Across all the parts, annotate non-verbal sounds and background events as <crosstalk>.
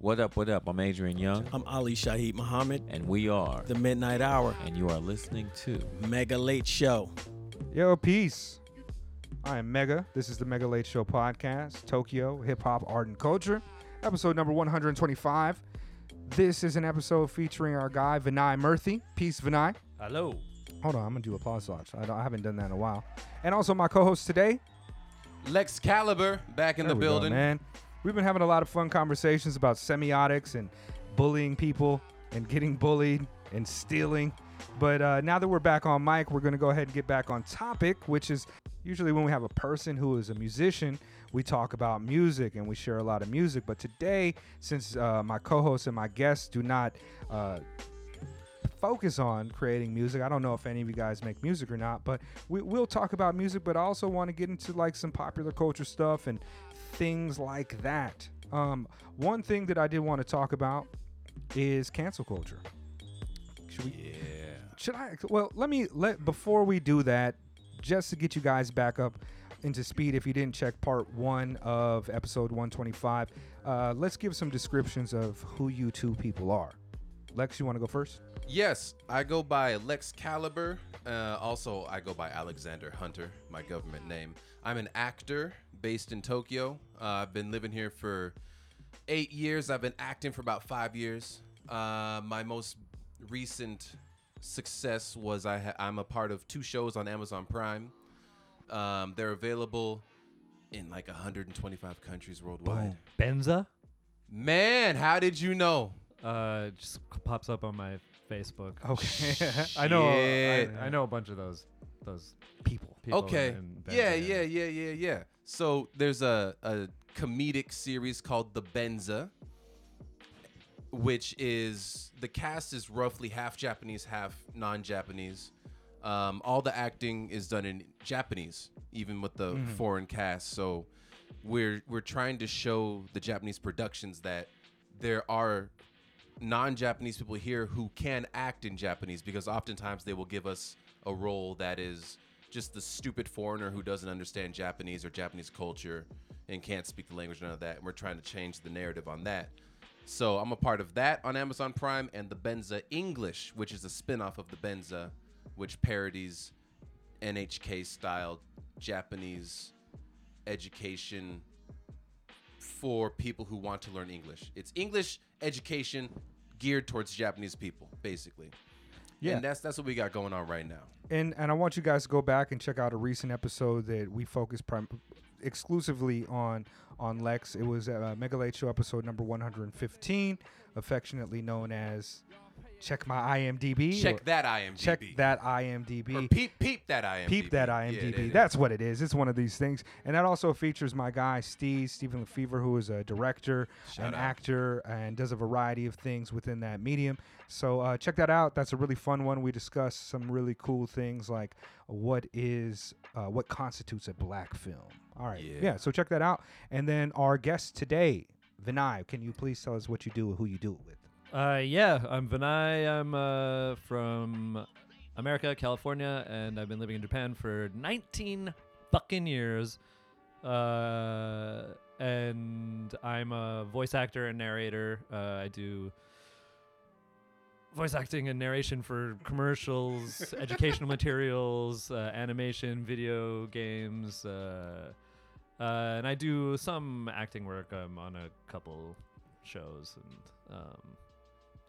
What up, what up? I'm Adrian Younge, I'm Ali Shaheed Muhammad, and we are, The Midnight Hour, and you are listening to Mega Late Show. Yo, peace. I am Mega. This is the Mega Late Show podcast, Tokyo, hip hop, art, and culture, episode number 125. This is an episode featuring our guy, Vinay Murthy. Peace, Vinay. Hello. Hold on, I'm going to do applause watch. I, don't- I haven't done that in a while. And also, my co host today, Lex Caliber back in There the we go, building. man. We've been having a lot of fun conversations about semiotics and bullying people and getting bullied and stealing. But uh, now that we're back on mic, we're going to go ahead and get back on topic, which is usually when we have a person who is a musician, we talk about music and we share a lot of music. But today, since uh, my co hosts and my guests do not uh, focus on creating music. I don't know if any of you guys make music or not, but we, we'll talk about music. But I also want to get into like some popular culture stuff and things like that. Um, one thing that I did want to talk about is cancel culture. Should we? Yeah. Should I? Well, let me let before we do that, just to get you guys back up into speed. If you didn't check part one of episode 125, uh, let's give some descriptions of who you two people are. Lex, you want to go first? Yes, I go by Lex Caliber. Uh, also, I go by Alexander Hunter, my government name. I'm an actor based in Tokyo. Uh, I've been living here for eight years. I've been acting for about five years. Uh, my most recent success was I ha- I'm a part of two shows on Amazon Prime. Um, they're available in like 125 countries worldwide. Benza? Man, how did you know? Uh, it just pops up on my Facebook. <laughs> Okay, I know. I, Shit. I, I know a bunch of those those people. people. okay. in- in Benza, yeah, yeah, yeah, yeah, yeah. So there's a, a comedic series called The Benza, which is the cast is roughly half Japanese, half non-Japanese. Um, all the acting is done in Japanese, even with the foreign cast. So we're we're trying to show the Japanese productions that there are non-Japanese people here who can act in Japanese because oftentimes they will give us a role that is just the stupid foreigner who doesn't understand Japanese or Japanese culture and can't speak the language, none of that. And we're trying to change the narrative on that. So I'm a part of that on Amazon Prime and the Benza English, which is a spin-off of the Benza, which parodies NHK style Japanese education for people who want to learn English. It's English education geared towards Japanese people, basically. Yeah. And that's that's what we got going on right now. And and I want you guys to go back and check out a recent episode that we focused prim- exclusively on on Lex. It was uh, Mega Late Show episode number 115, affectionately known as Check My IMDb. Check that IMDb. Check that IMDb. Or peep peep that IMDb. Peep that IMDb. is. That's what it is. It's one of these things. And that also features my guy, Steve, Stephen Lefevre, who is a director, Shout an out. actor, and does a variety of things within that medium. So uh, check that out. That's a really fun one. We discuss some really cool things like what is, uh, what constitutes a black film. All right. Yeah. yeah. So check that out. And then our guest today, Vinay, can you please tell us what you do and who you do it with? Uh, yeah, I'm Vinay. I'm uh, from America, California, and I've been living in Japan for 19 fucking years. Uh, and I'm a voice actor and narrator. Uh, I do voice acting and narration for commercials, <laughs> educational materials, uh, animation, video games, uh, uh, and I do some acting work um, on a couple shows and um,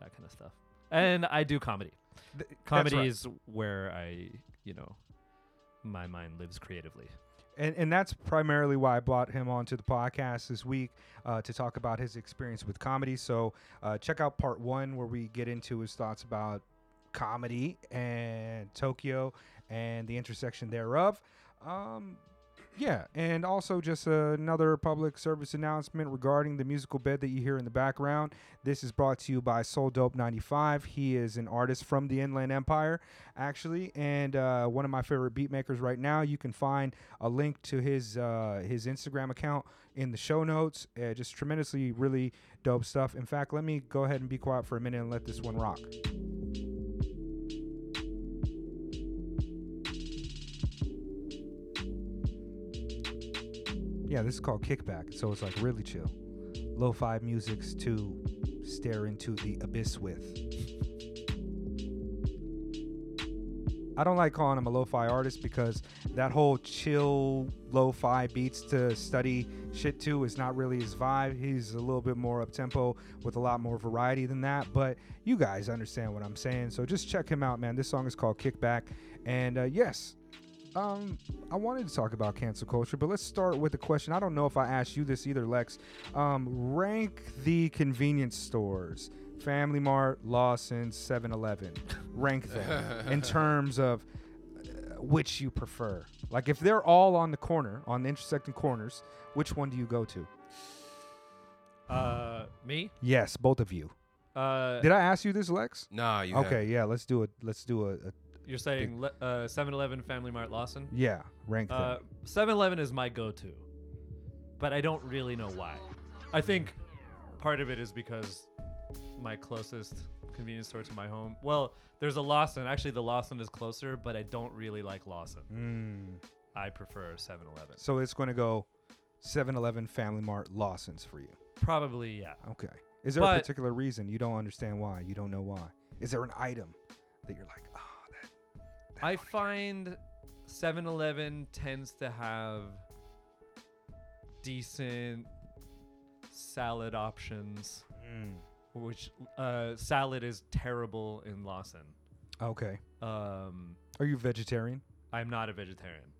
that kind of stuff. And I do comedy. Th- Comedy right. is where I, you know, my mind lives creatively. and and that's primarily why I brought him onto the podcast this week uh, to talk about his experience with comedy. So uh, check out part one where we get into his thoughts about comedy and Tokyo and the intersection thereof. Um, yeah, and also just another public service announcement regarding the musical bed that you hear in the background. This is brought to you by Soul Dope 95. He is an artist from the Inland Empire, actually, and uh, one of my favorite beat makers right now. You can find a link to his uh, his Instagram account in the show notes. Uh, just tremendously, really dope stuff. In fact, let me go ahead and be quiet for a minute and let this one rock. Yeah, this is called Kickback, so it's like really chill. lo-fi musics to stare into the abyss with. I don't like calling him a lo-fi artist because that whole chill lo-fi beats to study shit to is not really his vibe. He's a little bit more up tempo with a lot more variety than that. But you guys understand what I'm saying, so just check him out, man. This song is called Kickback, and uh, yes, um, I wanted to talk about cancel culture, but let's start with a question. I don't know if I asked you this either, Lex. Um, rank the convenience stores. Family Mart, Lawson, 7-Eleven. Rank them in <laughs> terms of uh, which you prefer. Like if they're all on the corner, on the intersecting corners, which one do you go to? Uh, me? Yes, both of you. Uh, Did I ask you this, Lex? Nah, you Okay, yeah, let's do it. Let's do a, a you're saying le- uh, 7-Eleven, Family Mart, Lawson? yeah, rank Uh, them. 7-Eleven is my go-to, but I don't really know why. I think part of it is because my closest convenience store to my home. Well, there's a Lawson. Actually, the Lawson is closer, but I don't really like Lawson. Mm. I prefer 7-Eleven. So it's going to go 7-Eleven, Family Mart, Lawson's for you. Probably, yeah. Okay. Is there a particular reason you don't understand why? You don't know why? Is there an item that you're like, I find 7-Eleven tends to have decent salad options, Mm. which uh, salad is terrible in Lawson. Okay. Um, Are you vegetarian? I'm not a vegetarian.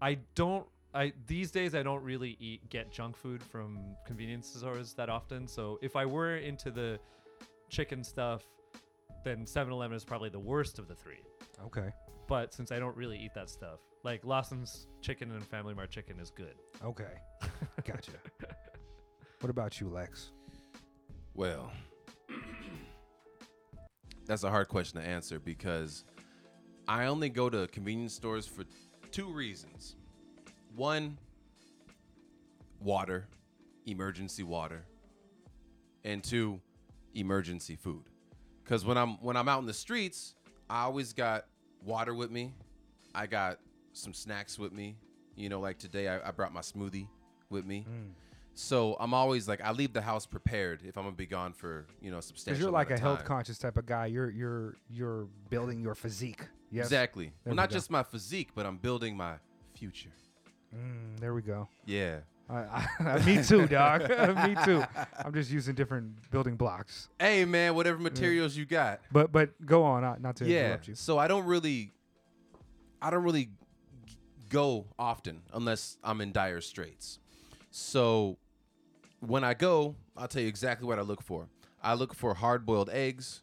I don't. I these days I don't really eat get junk food from convenience stores that often. So if I were into the chicken stuff, then 7-Eleven is probably the worst of the three. Okay. But since I don't really eat that stuff, like Lawson's chicken and Family Mart chicken is good. Okay. <laughs> Gotcha. what about you, Lex? Well, <clears throat> that's a hard question to answer because I only go to convenience stores for two reasons. One, water, emergency water, and two, emergency food. Cuz when I'm when I'm out in the streets, I always got water with me. I got some snacks with me. You know, like today I, I brought my smoothie with me. So I'm always like I leave the house prepared if I'm gonna be gone for you know substantial. Because you're like a health conscious type of guy. You're you're you're building your physique. Yes. Exactly. There Well, we not go. just my physique, but I'm building my future. Mm, there we go. Yeah. I, I, <laughs> me too, dog. <laughs> me too. I'm just using different building blocks. Hey man, whatever materials you got. But but go on, uh, not to yeah. interrupt you. So I don't really, I don't really go often unless I'm in dire straits. So when I go, I'll tell you exactly what I look for. I look for hard-boiled eggs.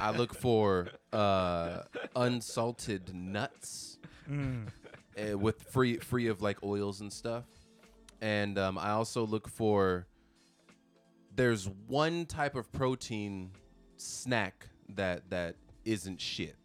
I look <laughs> for uh, unsalted nuts. Mm. uh, with free free of like oils and stuff. And um, I also look for there's one type of protein snack that that isn't shit.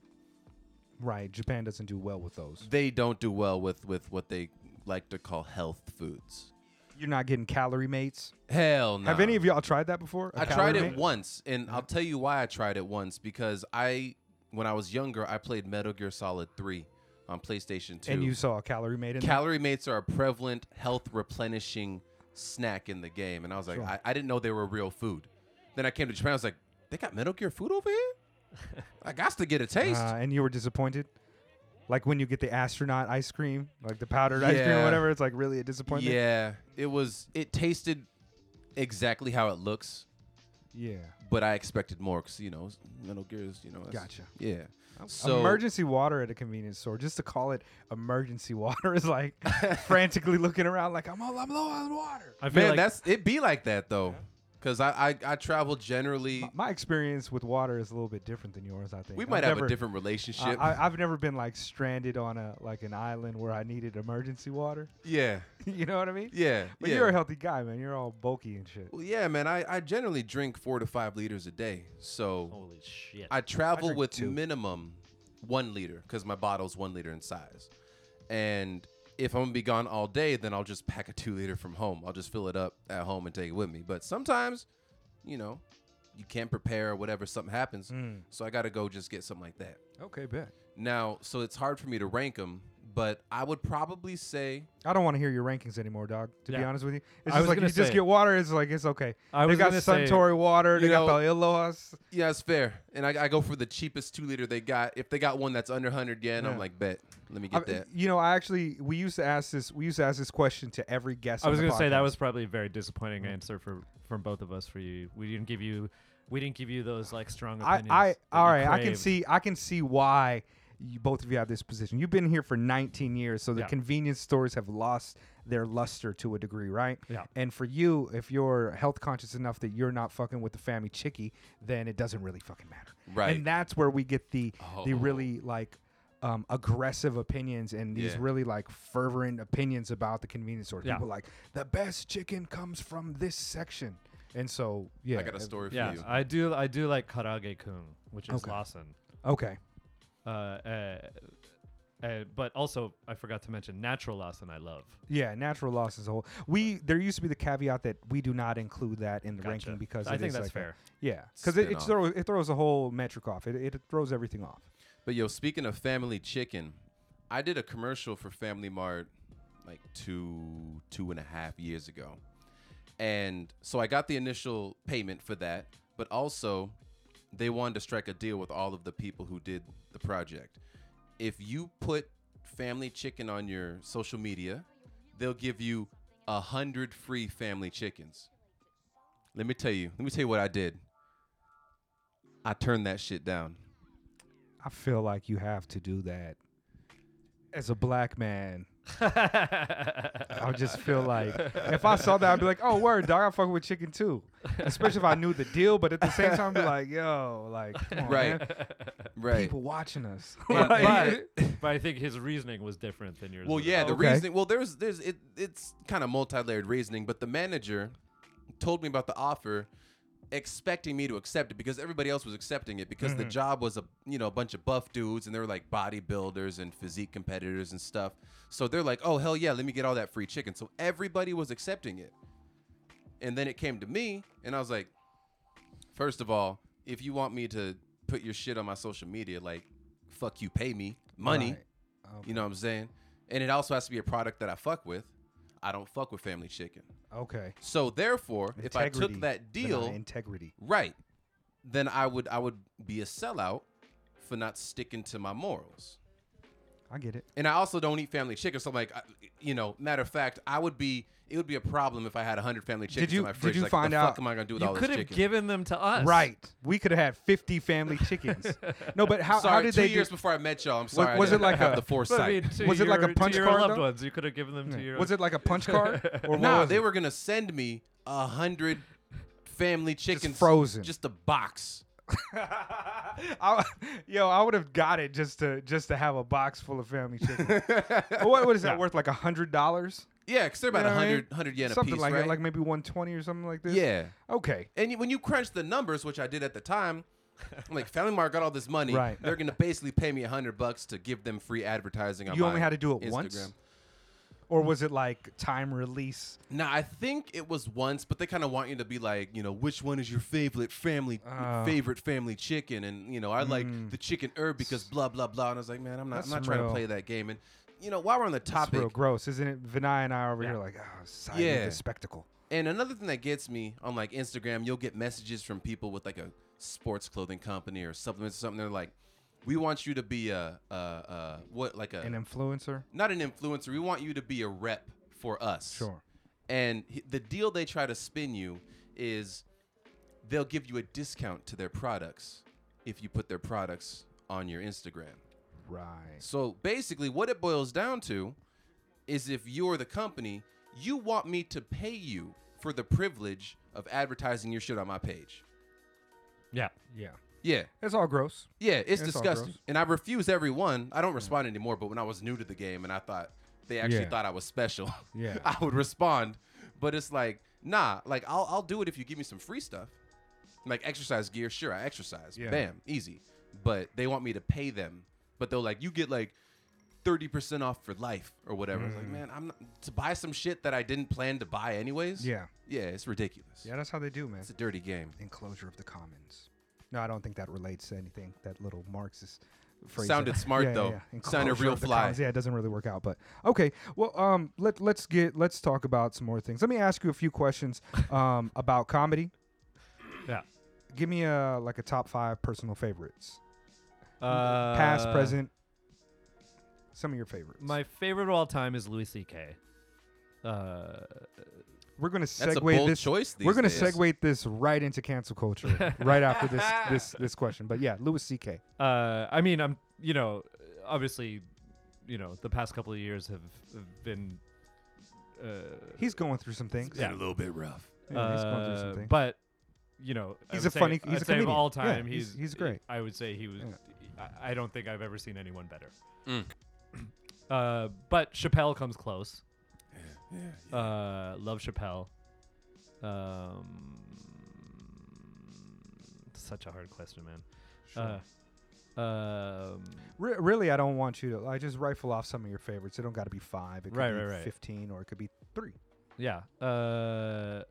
Right. Japan doesn't do well with those. They don't do well with with what they like to call health foods. You're not getting calorie mates. Hell no. Have any of y'all tried that before? I tried it mate? once, and I'll tell you why I tried it once because I, when I was younger, I played Metal Gear Solid Three on PlayStation Two. And you saw a calorie mate in there? Calorie mates are a prevalent health replenishing snack in the game. And I was like, Sure. I, I didn't know they were real food. Then I came to Japan, I was like, they got Metal Gear food over here? <laughs> I got to get a taste. Uh, and you were disappointed? Like when you get the astronaut ice cream, like the powdered ice cream or Yeah. whatever, it's like really a disappointment. yeah, it was, it tasted exactly how it looks, Yeah. but I expected more because, you know, Metal Gear's, you know. Gotcha. Yeah. So, emergency water at a convenience store, just to call it emergency <laughs> water is like <laughs> frantically looking around like I'm all I'm low on water. I feel man, like that's, it be like that though. Because I, I, I travel generally, My, my experience with water is a little bit different than yours. I think we I've might have never- a different relationship. I, I, I've never been like stranded on a like an island where I needed emergency water. <laughs> yeah. you know what I mean? Yeah. But yeah. you're a healthy guy, man. You're all bulky and shit. Well, yeah, man. I, I generally drink four to five liters a day. So holy shit. I travel drink with two. minimum one liter because my bottle's one liter in size. And if I'm gonna be gone all day, then I'll just pack a two liter from home. I'll just fill it up at home and take it with me. But sometimes, you know, you can't prepare or whatever, something happens. Mm. So I gotta go just get something like that. Okay, bet. Now, so it's hard for me to rank them, but I would probably say I don't want to hear your rankings anymore, dog. To be Yeah. honest with you, it's I just was like you gonna just say- get water. It's like it's okay. I they was got gonna say- Suntory water. They you got know- the Ilohas. yeah, it's fair. And I, I go for the cheapest two liter they got. If they got one that's under 100 yen, Yeah. I'm like, bet. Let me I- get that. You know, I actually we used to ask this. We used to ask this question to every guest. I on was the gonna say that podcast. was probably a very disappointing Mm. answer for from both of us for you. We didn't give you we didn't give you those like strong I, opinions. I that all you right. I can craved. see. I can see why you, both of you have this position. You've been here for 19 years, so the Yeah. convenience stores have lost their luster to a degree, right? Yeah. And for you, if you're health conscious enough that you're not fucking with the Famichiki, then it doesn't really fucking matter. Right. And that's where we get the the Oh. really like um, aggressive opinions and these Yeah. really like fervent opinions about the convenience store. Yeah. People like the best chicken comes from this section. And so, yeah. I got a if- story for Yeah, you. I do. I do like karaage kun, which is Okay. Lawson. Okay. Uh, uh, uh, but also I forgot to mention Natural Lawson, and I love. Yeah, Natural Lawson as a whole. We there used to be the caveat that we do not include that in the Gotcha. ranking because I it think is that's like a- fair. yeah, because it, it Spin-off. throws it throws a whole metric off. It it throws everything off. But yo, speaking of family chicken, I did a commercial for Family Mart like two two and a half years ago, and so I got the initial payment for that, but also they wanted to strike a deal with all of the people who did the project. If you put family chicken on your social media, they'll give you a hundred free family chickens. Let me tell you. Let me tell you what I did. I turned that shit down. I feel like you have to do that. As a black man, I just feel like <laughs> if I saw that, I'd be like, "Oh, word, dog, I fuck with chicken too." Especially if I knew the deal, but at the same time, I'd be like, "Yo, like, come on, Right. man. Right. people watching us." <laughs> but, Like- but, <laughs> but I think his reasoning was different than yours. Well, was. yeah, the Okay. reasoning. Well, there's there's it. It's kind of multi-layered reasoning, but the manager told me about the offer, expecting me to accept it because everybody else was accepting it because the mm-hmm. job was a you know a bunch of buff dudes and they were like bodybuilders and physique competitors and stuff. So they're like, oh hell yeah, let me get all that free chicken. So everybody was accepting it, and then it came to me, and I was like, first of all, if you want me to put your shit on my social media, like, fuck you, pay me money. Right. Okay. You know what I'm saying? And it also has to be a product that I fuck with. I don't fuck with family chicken. Okay. So therefore, if I Integrity, took that deal, integrity. right, then I would I would be a sellout for not sticking to my morals. I get it. And I also don't eat family chicken. So I'm like, I, you know, matter of fact, I would be it would be a problem if I had 100 family chickens you- in my did fridge. you like, find what the out- fuck am I gonna do with you all could have given them to us. Right. We could have had 50 family <laughs> chickens. no, but how, sorry, how did two they years do? before I met y'all. I'm sorry. I was it like have a- the <laughs> But I foresight? mean, to Was it like a punch to your card, loved though? ones? You could have given them to your. Was it like a punch <laughs> card? Or what Nah, was they it? were gonna send me a hundred family chickens frozen. just a box. <laughs> I, yo, I would have got it just to just to have a box full of family chicken. <laughs> what, what is that Yeah. worth? Like a hundred dollars? Yeah, because they're about You know a what I mean? 100, 100 yen a piece, like right? that, like maybe one twenty or something like this. yeah. Okay. And you, when you crunch the numbers, which I did at the time, I'm like Family Mart got all this money. Right. They're gonna basically pay me a hundred bucks to give them free advertising on You only had to do it Instagram. once? Or was it like time release? Nah, I think it was once, but they kind of want you to be like, you know, which one is your favorite family Ah. favorite family chicken? And you know, I like Mm. the chicken herb because blah blah blah. And I was like, man, I'm not, That's I'm not trying real- to play that game. And you know, while we're on the It's topic, real gross, isn't it? Vinay and I are over Yeah. here like, oh, side Yeah. the spectacle. And another thing that gets me on like Instagram, you'll get messages from people with like a sports clothing company or supplements or something. They're like, "We want you to be a, a, a what like a An influencer? not an influencer. We want you to be a rep for us." Sure. And h- the deal they try to spin you is they'll give you a discount to their products if you put their products on your Instagram. Right. So basically, what it boils down to is if you're the company, you want me to pay you for the privilege of advertising your shit on my page. yeah. Yeah. Yeah. It's all gross. Yeah, it's It's all disgusting. gross. And I refuse every one. I don't respond anymore, but when I was new to the game and I thought they actually Yeah. thought I was special, <laughs> Yeah. I would respond. But it's like, nah, like I'll I'll do it if you give me some free stuff. Like exercise gear, sure, I exercise. Yeah. Bam, easy. But they want me to pay them. But they're like, you get like 30% off for life or whatever. It's like, Mm. man, I'm not to buy some shit that I didn't plan to buy anyways. Yeah. Yeah, it's ridiculous. Yeah, that's how they do, man. It's a dirty game. Enclosure of the commons. No, I don't think that relates to anything. That little Marxist phrase Sounded it. <laughs> smart, Yeah, yeah, though. yeah. And <laughs> Sounded real of fly. commas, Yeah, it doesn't really work out, but okay. Well, um, let let's get let's talk about some more things. Let me ask you a few questions <laughs> um about comedy. Yeah. Give me a like a top five personal favorites, Uh, past, present. Some of your favorites. My favorite of all time is Louis C.K. Uh, we're gonna That's a segue bold this. choice. These We're gonna days. segue this right into cancel culture <laughs> right after this this this question. But yeah, Louis C.K. uh, I mean, I'm you know, obviously, you know, the past couple of years have, have been. Uh, He's going through some things. Yeah. a little bit rough. Yeah, he's going through some uh, things. but you know, I He's would a say- funny- he's I'd a say of comedian. all Yeah, time. he's- he's he's great. I would say he was. I, I don't think I've ever seen anyone better. Mm. Uh, but Chappelle comes close. Yeah, yeah. Uh, love Chappelle. Um, such a hard question, man. Uh, um, Re- really, I don't want you to. I just rifle off some of your favorites. It don't got to be five. It could Right, be right, right. fifteen, or it could be three. yeah. Uh,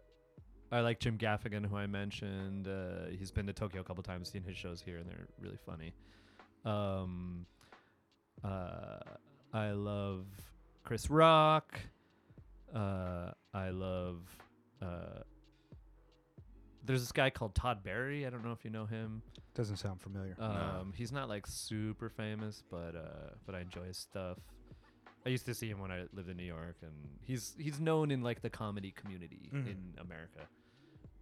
I like Jim Gaffigan, who I mentioned. Uh, he's been to Tokyo a couple times, seen his shows here, and they're really funny. Um, uh, I love Chris Rock. Uh, I love. Uh, there's this guy called Todd Barry. I don't know if you know him. Doesn't sound familiar. Um, he's not like super famous, but uh, but I enjoy his stuff. I used to see him when I lived in New York, and he's he's known in like the comedy community Mhm. in America,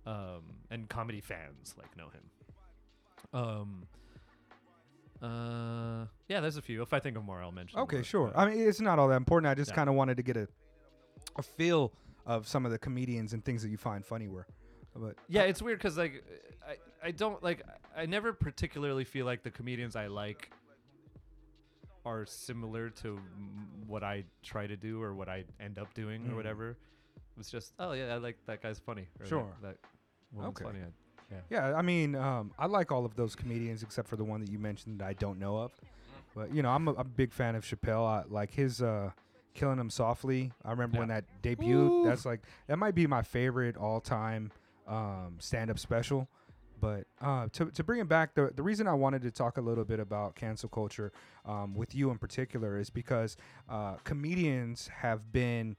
um, and comedy fans like know him. Um. Uh. Yeah, there's a few. If I think of more, I'll mention. okay, more, sure. but- I mean, it's not all that important. I just Yeah. kind of wanted to get a a feel of some of the comedians and things that you find funny. Were, but Yeah, it's weird because like I I don't like I never particularly feel like the comedians I like are similar to what I try to do or what I end up doing Mm. or whatever. It's just oh yeah, I like that guy's funny. Or that- Sure. That, woman's Okay. funny. I- Yeah, I mean, um, I like all of those comedians except for the one that you mentioned that I don't know of. But you know, I'm a, I'm a big fan of Chappelle. I, like his uh, "Killing Them Softly." I remember when that debuted. That's like that might be my favorite all-time um, stand-up special. But uh, to to bring it back, the the reason I wanted to talk a little bit about cancel culture um, with you in particular is because uh, comedians have been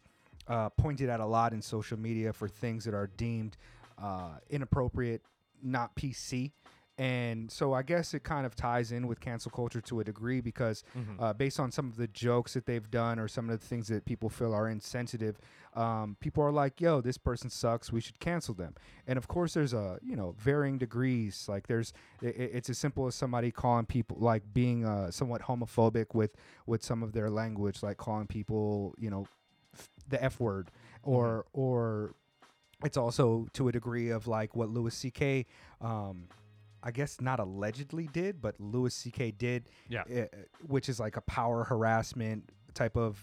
uh, pointed at a lot in social media for things that are deemed uh, inappropriate, not PC. And so I guess it kind of ties in with cancel culture to a degree because Mhm. uh, based on some of the jokes that they've done or some of the things that people feel are insensitive, um, people are like, "Yo, this person sucks. We should cancel them." And of course, there's a you know varying degrees. Like there's, i i- it's as simple as somebody calling people like being uh, somewhat homophobic with with some of their language, like calling people you know f- the f word, or or it's also to a degree of like what Louis C.K. Um, I guess not allegedly did, but Louis C.K. did Yeah. uh, which is like a power harassment type of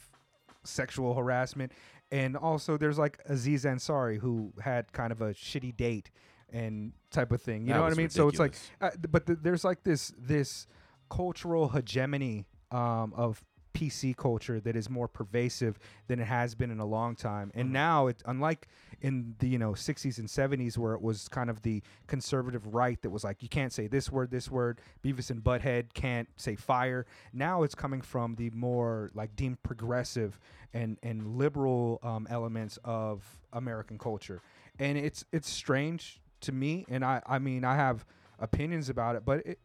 sexual harassment. And also, there's like Aziz Ansari who had kind of a shitty date and type of thing. You That know what I mean? So it's like, uh, but th- there's like this this cultural hegemony um, of PC culture that is more pervasive than it has been in a long time. And Mhm. now it unlike in the you know 60s and 70s where it was kind of the conservative right that was like you can't say this word this word Beavis and Butthead can't say fire. Now it's coming from the more like deemed progressive and and liberal um, elements of American culture. And it's it's strange to me and I I mean I have opinions about it, but it,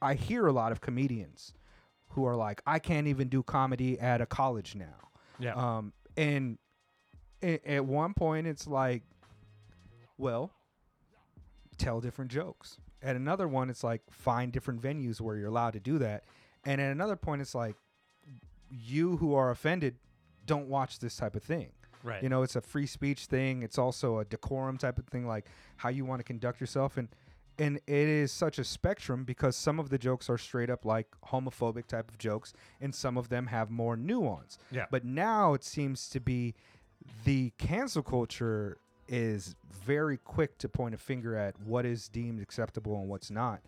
I hear a lot of comedians who are like, I can't even do comedy at a college now. Yeah. Um, and a- at one point, it's like, well, tell different jokes. At another one, it's like find different venues where you're allowed to do that. And at another point, it's like you who are offended don't watch this type of thing. right. You know, it's a free speech thing. It's also a decorum type of thing, like how you want to conduct yourself. And and it is such a spectrum because some of the jokes are straight up like homophobic type of jokes, and some of them have more nuance. Yeah. But now it seems to be the cancel culture is very quick to point a finger at what is deemed acceptable and what's not.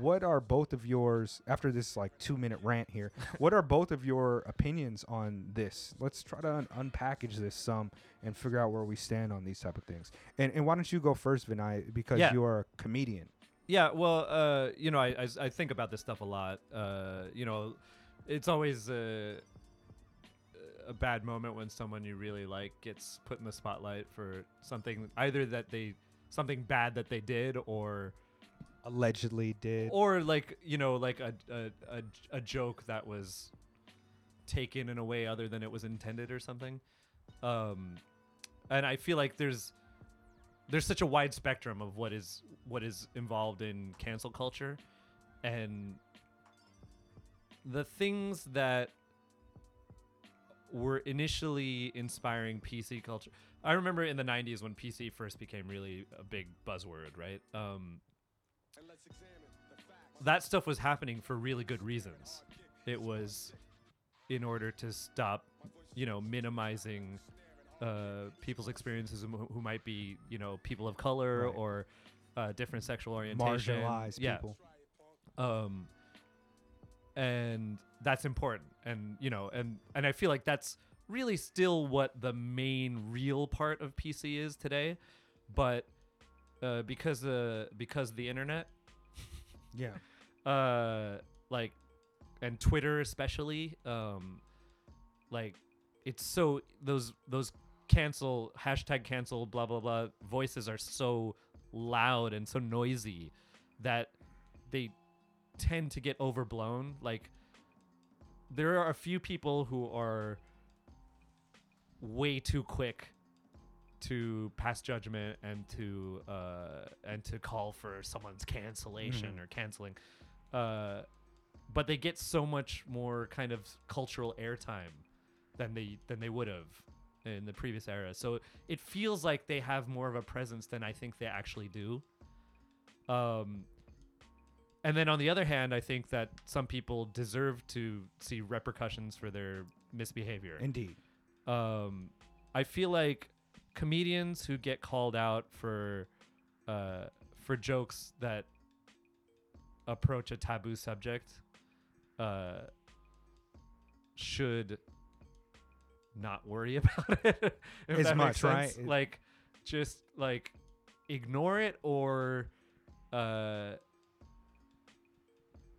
What are both of yours after this like two minute rant here? <laughs> what are both of your opinions on this? Let's try to un- unpackage this some and figure out where we stand on these type of things. And and why don't you go first, Vinay? Because Yeah. you are a comedian. Yeah, well, uh, you know, I I think about this stuff a lot. Uh, you know, it's always a, a bad moment when someone you really like gets put in the spotlight for something either that they something bad that they did or Allegedly did. or like you know like a a, a a joke that was taken in a way other than it was intended or something. Um, and I feel like there's there's such a wide spectrum of what is what is involved in cancel culture and the things that were initially inspiring PC culture. I remember in the 90s when PC first became really a big buzzword, right? Um, that stuff was happening for really good reasons. It was in order to stop, you know, minimizing uh, people's experiences who, might be, you know, people of color Right. or uh, different sexual orientation. Marginalized yeah. people. Um, and that's important. And you know, and and I feel like that's really still what the main real part of PC is today. But uh, because uh, because the internet, Yeah. <laughs> uh like and twitter especially um like it's so those those cancel hashtag cancel blah blah blah voices are so loud and so noisy that they tend to get overblown like there are a few people who are way too quick to pass judgment and to uh and to call for someone's cancellation Mhm. or canceling uh but they get so much more kind of cultural airtime than they than they would have in the previous era so it feels like they have more of a presence than i think they actually do um and then on the other hand i think that some people deserve to see repercussions for their misbehavior Indeed. um, I feel like comedians who get called out for uh, for jokes that approach a taboo subject uh, should not worry <laughs> about it. if As that much, right? sense. It- Like, just like ignore it or. Uh,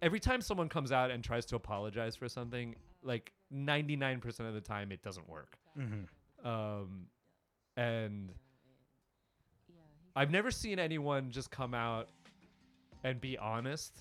every time someone comes out and tries to apologize for something, like 99% of the time it doesn't work. Mm-hmm. Um, and I've never seen anyone just come out and be honest.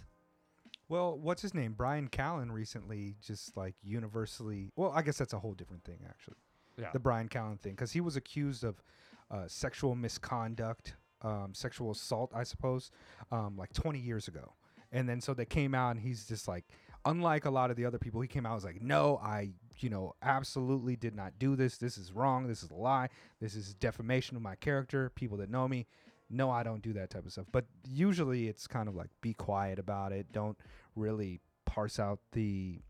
Well, what's his name? Brian Callen recently just like universally. Well, I guess that's a whole different thing, actually. Yeah. The Brian Callen thing, because he was accused of uh, sexual misconduct, um, sexual assault, I suppose, um, like 20 years ago. And then so they came out, and he's just like, unlike a lot of the other people, he came out and was like, no, I, you know, absolutely did not do this. This is wrong. This is a lie. This is defamation of my character. People that know me, no, I don't do that type of stuff. But usually it's kind of like be quiet about it. Don't really parse out the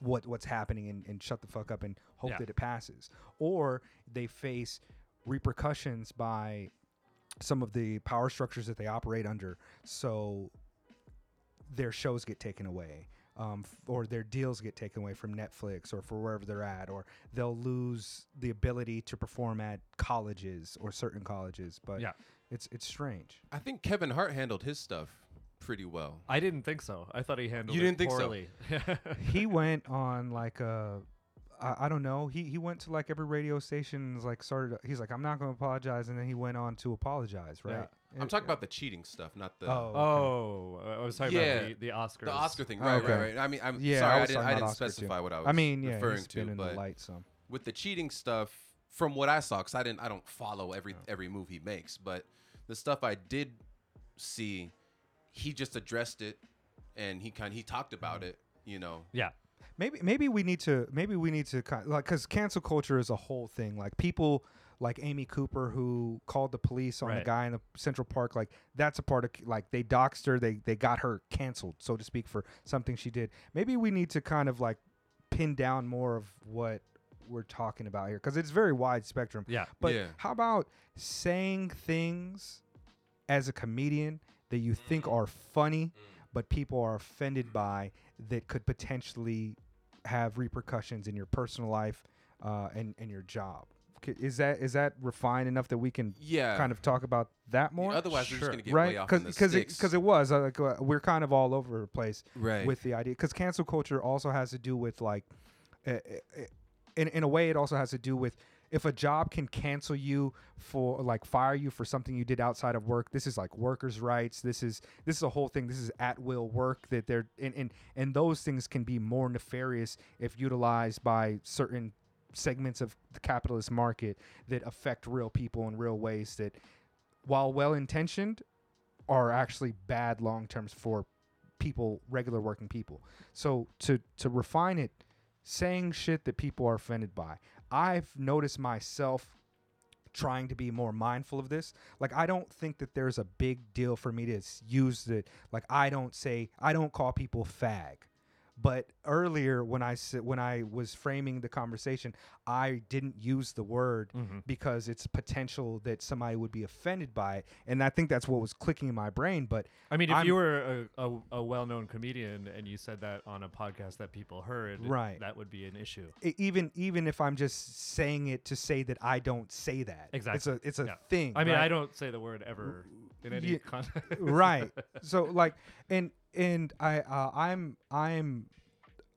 what what's happening and, and shut the fuck up and hope Yeah. that it passes. Or they face repercussions by some of the power structures that they operate under. So their shows get taken away. Um, or their deals get taken away from Netflix or for wherever they're at, or they'll lose the ability to perform at colleges or certain colleges. But Yeah. it's it's strange. I think Kevin Hart handled his stuff pretty well. I didn't think so. I thought he handled You didn't think so? <laughs> he <laughs> went on like a I, I don't know he he went to like every radio station and like started he's like i'm not going to apologize and then he went on to apologize right I'm talking about the cheating stuff, not the oh oh, I was talking Yeah. about the, the Oscars. the Oscar thing. Oh, Right, okay. right, right. I mean, I'm Yeah, I sorry, I, was didn't, talking I about didn't Oscar, too. specify what I was. i mean yeah referring he's to, been in but the light some with the cheating stuff, from what I saw, because I didn't, I don't follow every every move he makes, but the stuff I did see, he just addressed it, and he kind he talked about mm-hmm. it. You know, Yeah. maybe maybe we need to maybe we need to kind like because cancel culture is a whole thing like people like amy cooper who called the police on the guy in the central park like that's a part of like they doxed her they they got her canceled so to speak for something she did maybe we need to kind of like pin down more of what we're talking about here because it's very wide spectrum Yeah. but Yeah. how about saying things as a comedian that you think Mm. are funny, but people are offended by that could potentially have repercussions in your personal life uh, and, and your job? Is that is that refined enough that we can Yeah. kind of talk about that more? Otherwise, we're just gonna get right? way off Because because it because it was uh, like uh, we're kind of all over the place right. with the idea because cancel culture also has to do with like uh, in in a way it also has to do with if a job can cancel you for like fire you for something you did outside of work this is like workers rights this is this is a whole thing this is at will work that they're and and, and those things can be more nefarious if utilized by certain segments of the capitalist market that affect real people in real ways that while well intentioned are actually bad long terms for people regular working people. So to to refine it saying shit that people are offended by. I've noticed myself trying to be more mindful of this. Like i don't think that there's a big deal for me to use that like i don't say i don't call people fag but earlier when i when i was framing the conversation i didn't use the word Mhm. because it's potential that somebody would be offended by it and i think that's what was clicking in my brain but I mean, if I'm- you were a, a, a well-known comedian and you said that on a podcast that people heard, Right. that would be an issue. e- even even if I'm just saying it to say that I don't say that. Exactly. It's a it's a Yeah. thing. I mean, right? I don't say the word ever in any Yeah, context. <laughs> right. So like and and I uh, I'm I'm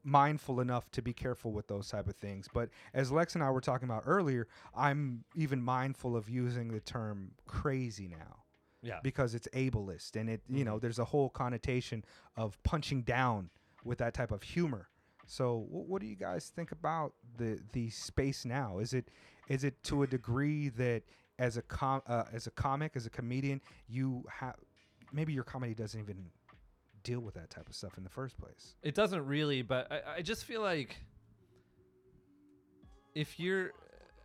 mindful enough to be careful with those type of things. But as Lex and I were talking about earlier, I'm even mindful of using the term crazy now. Yeah. because it's ableist and it you know there's a whole connotation of punching down with that type of humor so wh- what do you guys think about the the space now is it is it to a degree that as a com uh, as a comic as a comedian you have maybe your comedy doesn't even deal with that type of stuff in the first place. It doesn't really, but I, I just feel like if you're,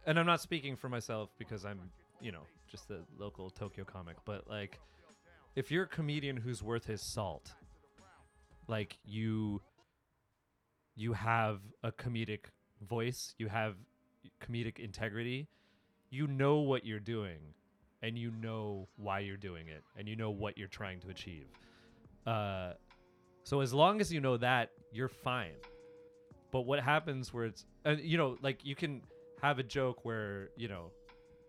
and I'm not speaking for myself because I'm, you know, just a local Tokyo comic, but like, if you're a comedian who's worth his salt, like you, you have a comedic voice, you have comedic integrity, you know what you're doing, and you know why you're doing it, and you know what you're trying to achieve. Uh, so as long as you know that, you're fine. But what happens where it's, uh, you know, like you can have a joke where you know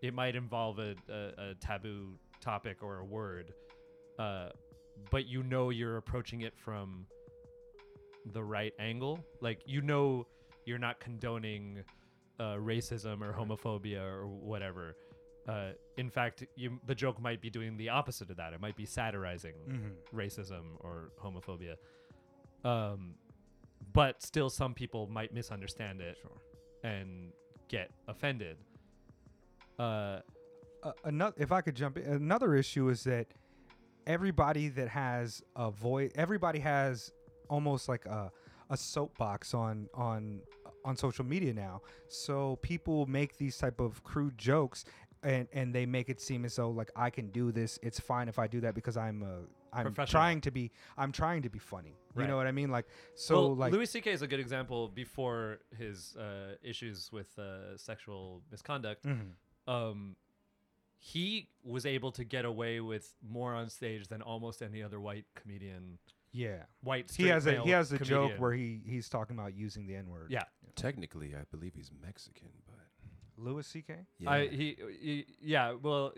it might involve a, a, a taboo topic or a word, uh, but you know you're approaching it from the right angle. Like you know you're not condoning uh, racism or homophobia or whatever. Uh, in fact, you, the joke might be doing the opposite of that. It might be satirizing mm-hmm. racism or homophobia. Um, but still, some people might misunderstand it and get offended. Uh, uh, another if I could jump in, another issue is that everybody that has a voice everybody has almost like a a soapbox on on on social media now. So people make these type of crude jokes and and they make it seem as though like I can do this. It's fine if I do that because I'm uh, I'm trying to be I'm trying to be funny. You Right. know what I mean? Like so well, like Louis C.K. is a good example before his uh, issues with uh, sexual misconduct. Mhm. Um, he was able to get away with more on stage than almost any other white comedian. Yeah. White He straight has a he has a joke where he he's talking about using the N word. Yeah. Technically, I believe he's Mexican, but Louis C.K. yeah. I he, he yeah well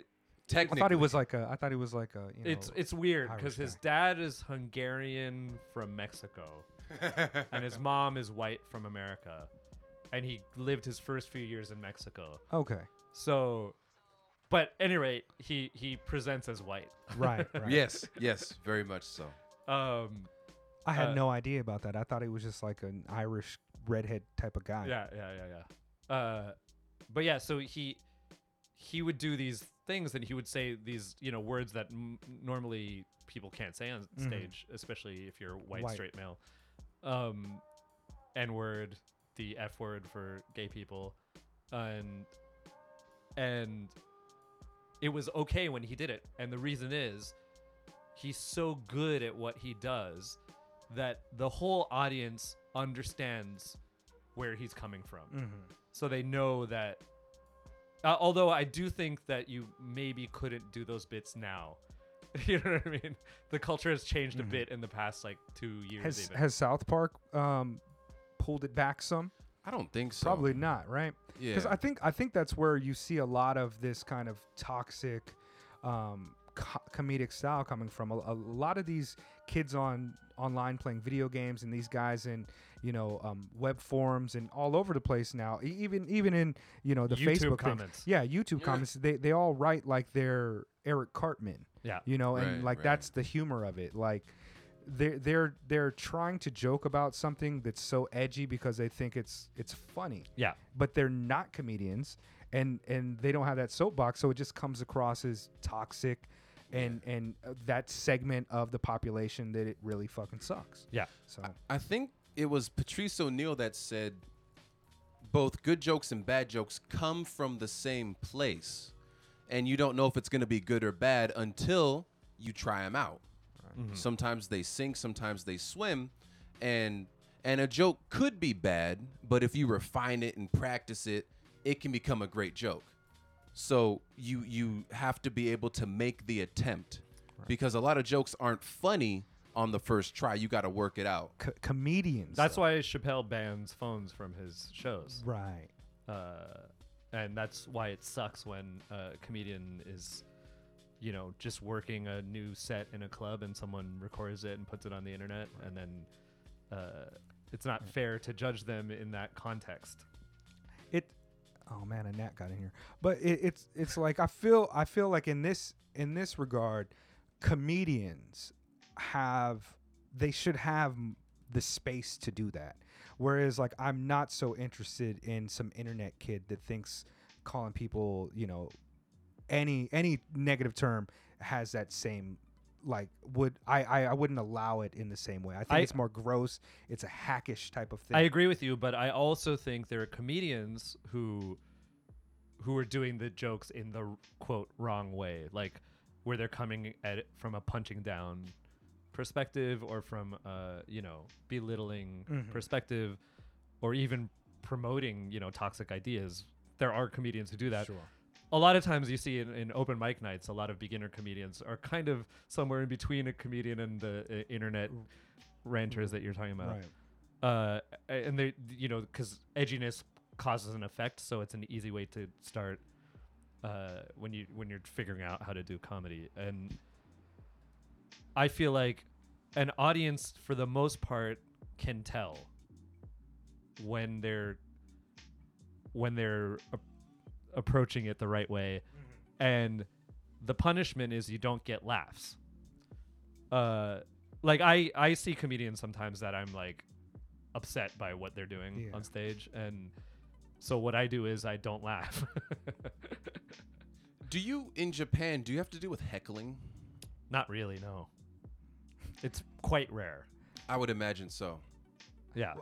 technically, I thought he was like a I thought he was like a you know it's it's weird because his dad is Hungarian from Mexico <laughs> and his mom is white from America, and he lived his first few years in Mexico. okay. So, but at any rate, he he presents as white. Right. <laughs> right. yes, yes, very much so. Um, I had Uh, no idea about that. I thought he was just like an Irish redhead type of guy. yeah, yeah, yeah, yeah. Uh, but yeah, so he he would do these things, and he would say these you know words that m- normally people can't say on Mhm. stage, especially if you're white, White. straight male. Um, N word, the F word for gay people, and and it was okay when he did it, and the reason is he's so good at what he does that the whole audience understands where he's coming from Mm-hmm. so they know that uh, although i do think that you maybe couldn't do those bits now <laughs> you know what i mean the culture has changed Mhm. a bit in the past like two years Has even has South Park um pulled it back some? I don't think so. Probably not, right? Yeah. Because I think I think that's where you see a lot of this kind of toxic um, co- comedic style coming from. A, a lot of these kids on online playing video games and these guys in you know um, web forums and all over the place now. E- even even in you know the YouTube Facebook thing. comments. Yeah, YouTube Yeah. comments. They they all write like they're Eric Cartman. Yeah. You know, and Right, like right. that's the humor of it. Like they're they're they're trying to joke about something that's so edgy because they think it's it's funny Yeah. but they're not comedians and and they don't have that soapbox so it just comes across as toxic and and uh, that segment of the population that it really fucking sucks Yeah. so I think it was Patrice O'Neal that said both good jokes and bad jokes come from the same place. And you don't know if it's going to be good or bad until you try them out. Sometimes they sink, sometimes they swim. And and a joke could be bad, but if you refine it and practice it, it can become a great joke. So you you have to be able to make the attempt because a lot of jokes aren't funny on the first try. You got to work it out. co- comedians That's though. why Chappelle bans phones from his shows. right uh, and that's why it sucks when a comedian is, you know, just working a new set in a club and someone records it and puts it on the internet, and then uh, it's not fair to judge them in that context. it oh man a gnat got in here. But it, it's it's like i feel i feel like in this in this regard comedians have they should have the space to do that. Whereas like i'm not so interested in some internet kid that thinks calling people you know any any negative term has that same like would I, I I wouldn't allow it in the same way. I think I- it's more gross. It's a hackish type of thing. I agree with you, but I also think there are comedians who who are doing the jokes in the quote wrong way, like where they're coming at it from a punching down perspective or from uh you know belittling Mhm. perspective or even promoting you know toxic ideas. There are comedians who do that. Sure. A lot of times you see in, in open mic nights, a lot of beginner comedians are kind of somewhere in between a comedian and the uh, internet ranters that you're talking about Right. uh, and they, you know, because edginess causes an effect, so it's an easy way to start uh, when you when you're figuring out how to do comedy. And I feel like an audience, for the most part, can tell when they're when they're approaching it the right way, and the punishment is you don't get laughs. Uh, like I I see comedians sometimes that I'm like upset by what they're doing Yeah. on stage, and so what I do is I don't laugh. <laughs> Do you in Japan? Do you have to do with heckling? Not really, no. It's quite rare. I would imagine so. Yeah.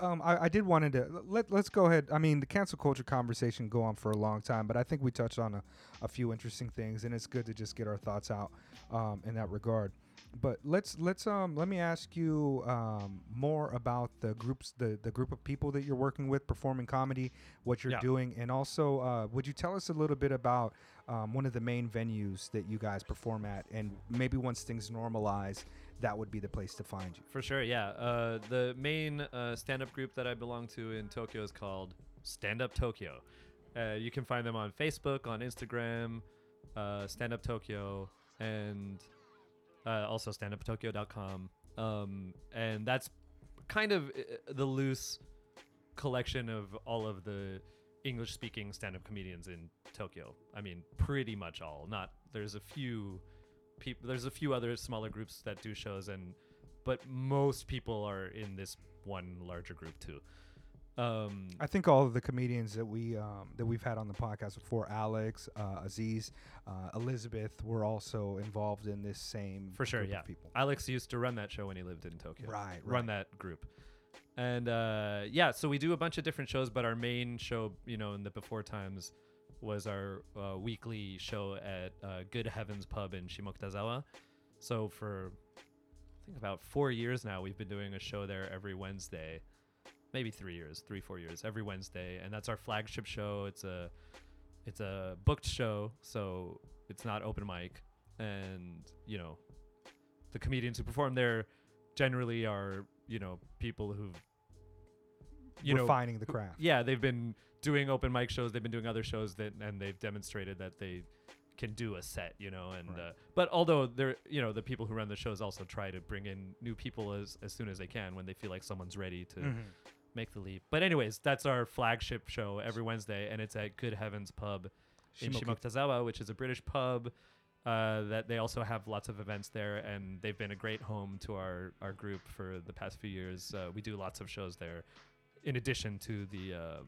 Um, I, I did wanted to let let's go ahead. I mean, the cancel culture conversation go on for a long time, but I think we touched on a, a few interesting things, and it's good to just get our thoughts out um, in that regard. But let's let's um let me ask you um, more about the groups the the group of people that you're working with performing comedy, what you're Yeah. doing, and also uh, would you tell us a little bit about um, one of the main venues that you guys perform at, and maybe once things normalize, that would be the place to find you. For sure, yeah. Uh, the main uh, stand-up group that I belong to in Tokyo is called Stand Up Tokyo. Uh, you can find them on Facebook, on Instagram, uh, Stand Up Tokyo, and uh, also standuptokyo.com. Um, and that's kind of uh, the loose collection of all of the English-speaking stand-up comedians in Tokyo. I mean, pretty much all. Not there's a few people. There's a few other smaller groups that do shows, and but most people are in this one larger group too. Um, I think all of the comedians that we um, that we've had on the podcast before, Alex, uh, Aziz, uh, Elizabeth, were also involved in this same for sure, group of yeah. people. Alex used to run that show when he lived in Tokyo. Right, Run that group. And uh, yeah, so we do a bunch of different shows, but our main show, you know, in the before times was our uh, weekly show at uh, Good Heavens Pub in Shimokitazawa. So for I think about four years now, we've been doing a show there every Wednesday, maybe three years, three four years, every Wednesday, and that's our flagship show. It's a it's a booked show, so it's not open mic, and you know, the comedians who perform there generally are you know people who've you know refining the craft. yeah, they've been doing open mic shows. They've been doing other shows that, and they've demonstrated that they can do a set, you know. And Right. uh, but although they're, you know, the people who run the shows also try to bring in new people as as soon as they can when they feel like someone's ready to Mhm. make the leap. But anyways, that's our flagship show every Wednesday, and it's at Good Heavens Pub in Shimoki- Shimokitazawa, which is a British pub. Uh, that they also have lots of events there, and they've been a great home to our our group for the past few years. Uh, we do lots of shows there, in addition to the um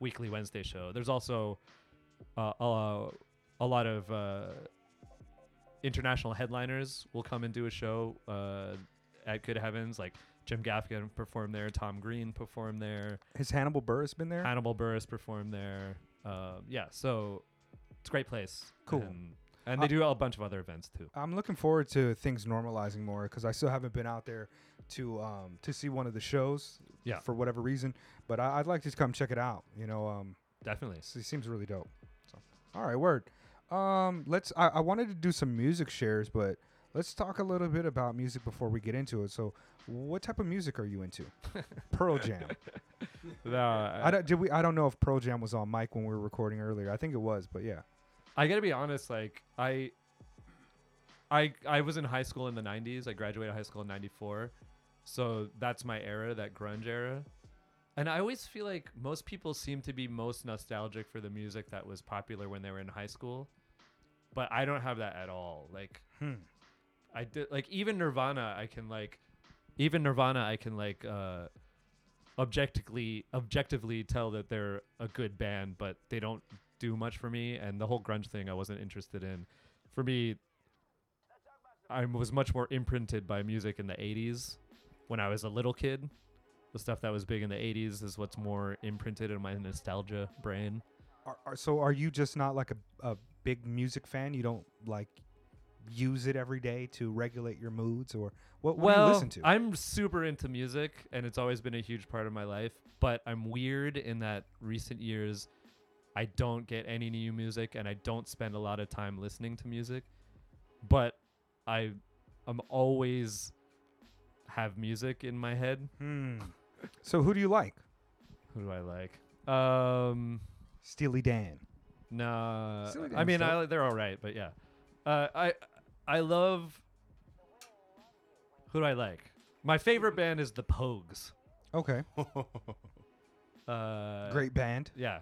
weekly Wednesday show. There's also uh, a, a lot of uh, international headliners will come and do a show uh, at Good Heavens, like Jim Gaffigan performed there, Tom Green performed there. Has Hannibal Buress been there? Hannibal Buress performed there. Uh, yeah, so it's a great place. Cool. And, and they Uh, do a bunch of other events too. I'm looking forward to things normalizing more because I still haven't been out there to um, to see one of the shows. Yeah. For whatever reason, but I, I'd like to come check it out. You know, um, Definitely. it seems really dope. So, all right, word. Um, let's. I, I wanted to do some music shares, but let's talk a little bit about music before we get into it. So, what type of music are you into? <laughs> Pearl Jam. <laughs> No, I don't. Did we? I don't know if Pearl Jam was on mic when we were recording earlier. I think it was, but yeah. I gotta be honest, like I I I was in high school in the nineties. I graduated high school in ninety four. So that's my era, that grunge era. And I always feel like most people seem to be most nostalgic for the music that was popular when they were in high school. But I don't have that at all. Like Hmm. I did like even Nirvana I can like even Nirvana I can like uh objectively objectively tell that they're a good band, but they don't do much for me and the whole grunge thing I wasn't interested in. For me I was much more imprinted by music in the 80s when I was a little kid. The stuff that was big in the 80s is what's more imprinted in my nostalgia brain. Are, are, so, are you just not like a, a big music fan? You don't like use it every day to regulate your moods, or what? What do you listen to? I'm super into music, and it's always been a huge part of my life. But I'm weird in that recent years, I don't get any new music, and I don't spend a lot of time listening to music. But I, I'm always have music in my head. Hmm. So, who do you like? Who do I like? Um, Steely Dan. nah. Silly I Dan's mean, dope. I, they're all right, but yeah. Uh, I I love. Who do I like? My favorite band is the Pogues. Okay, <laughs> Uh, great band. Yeah.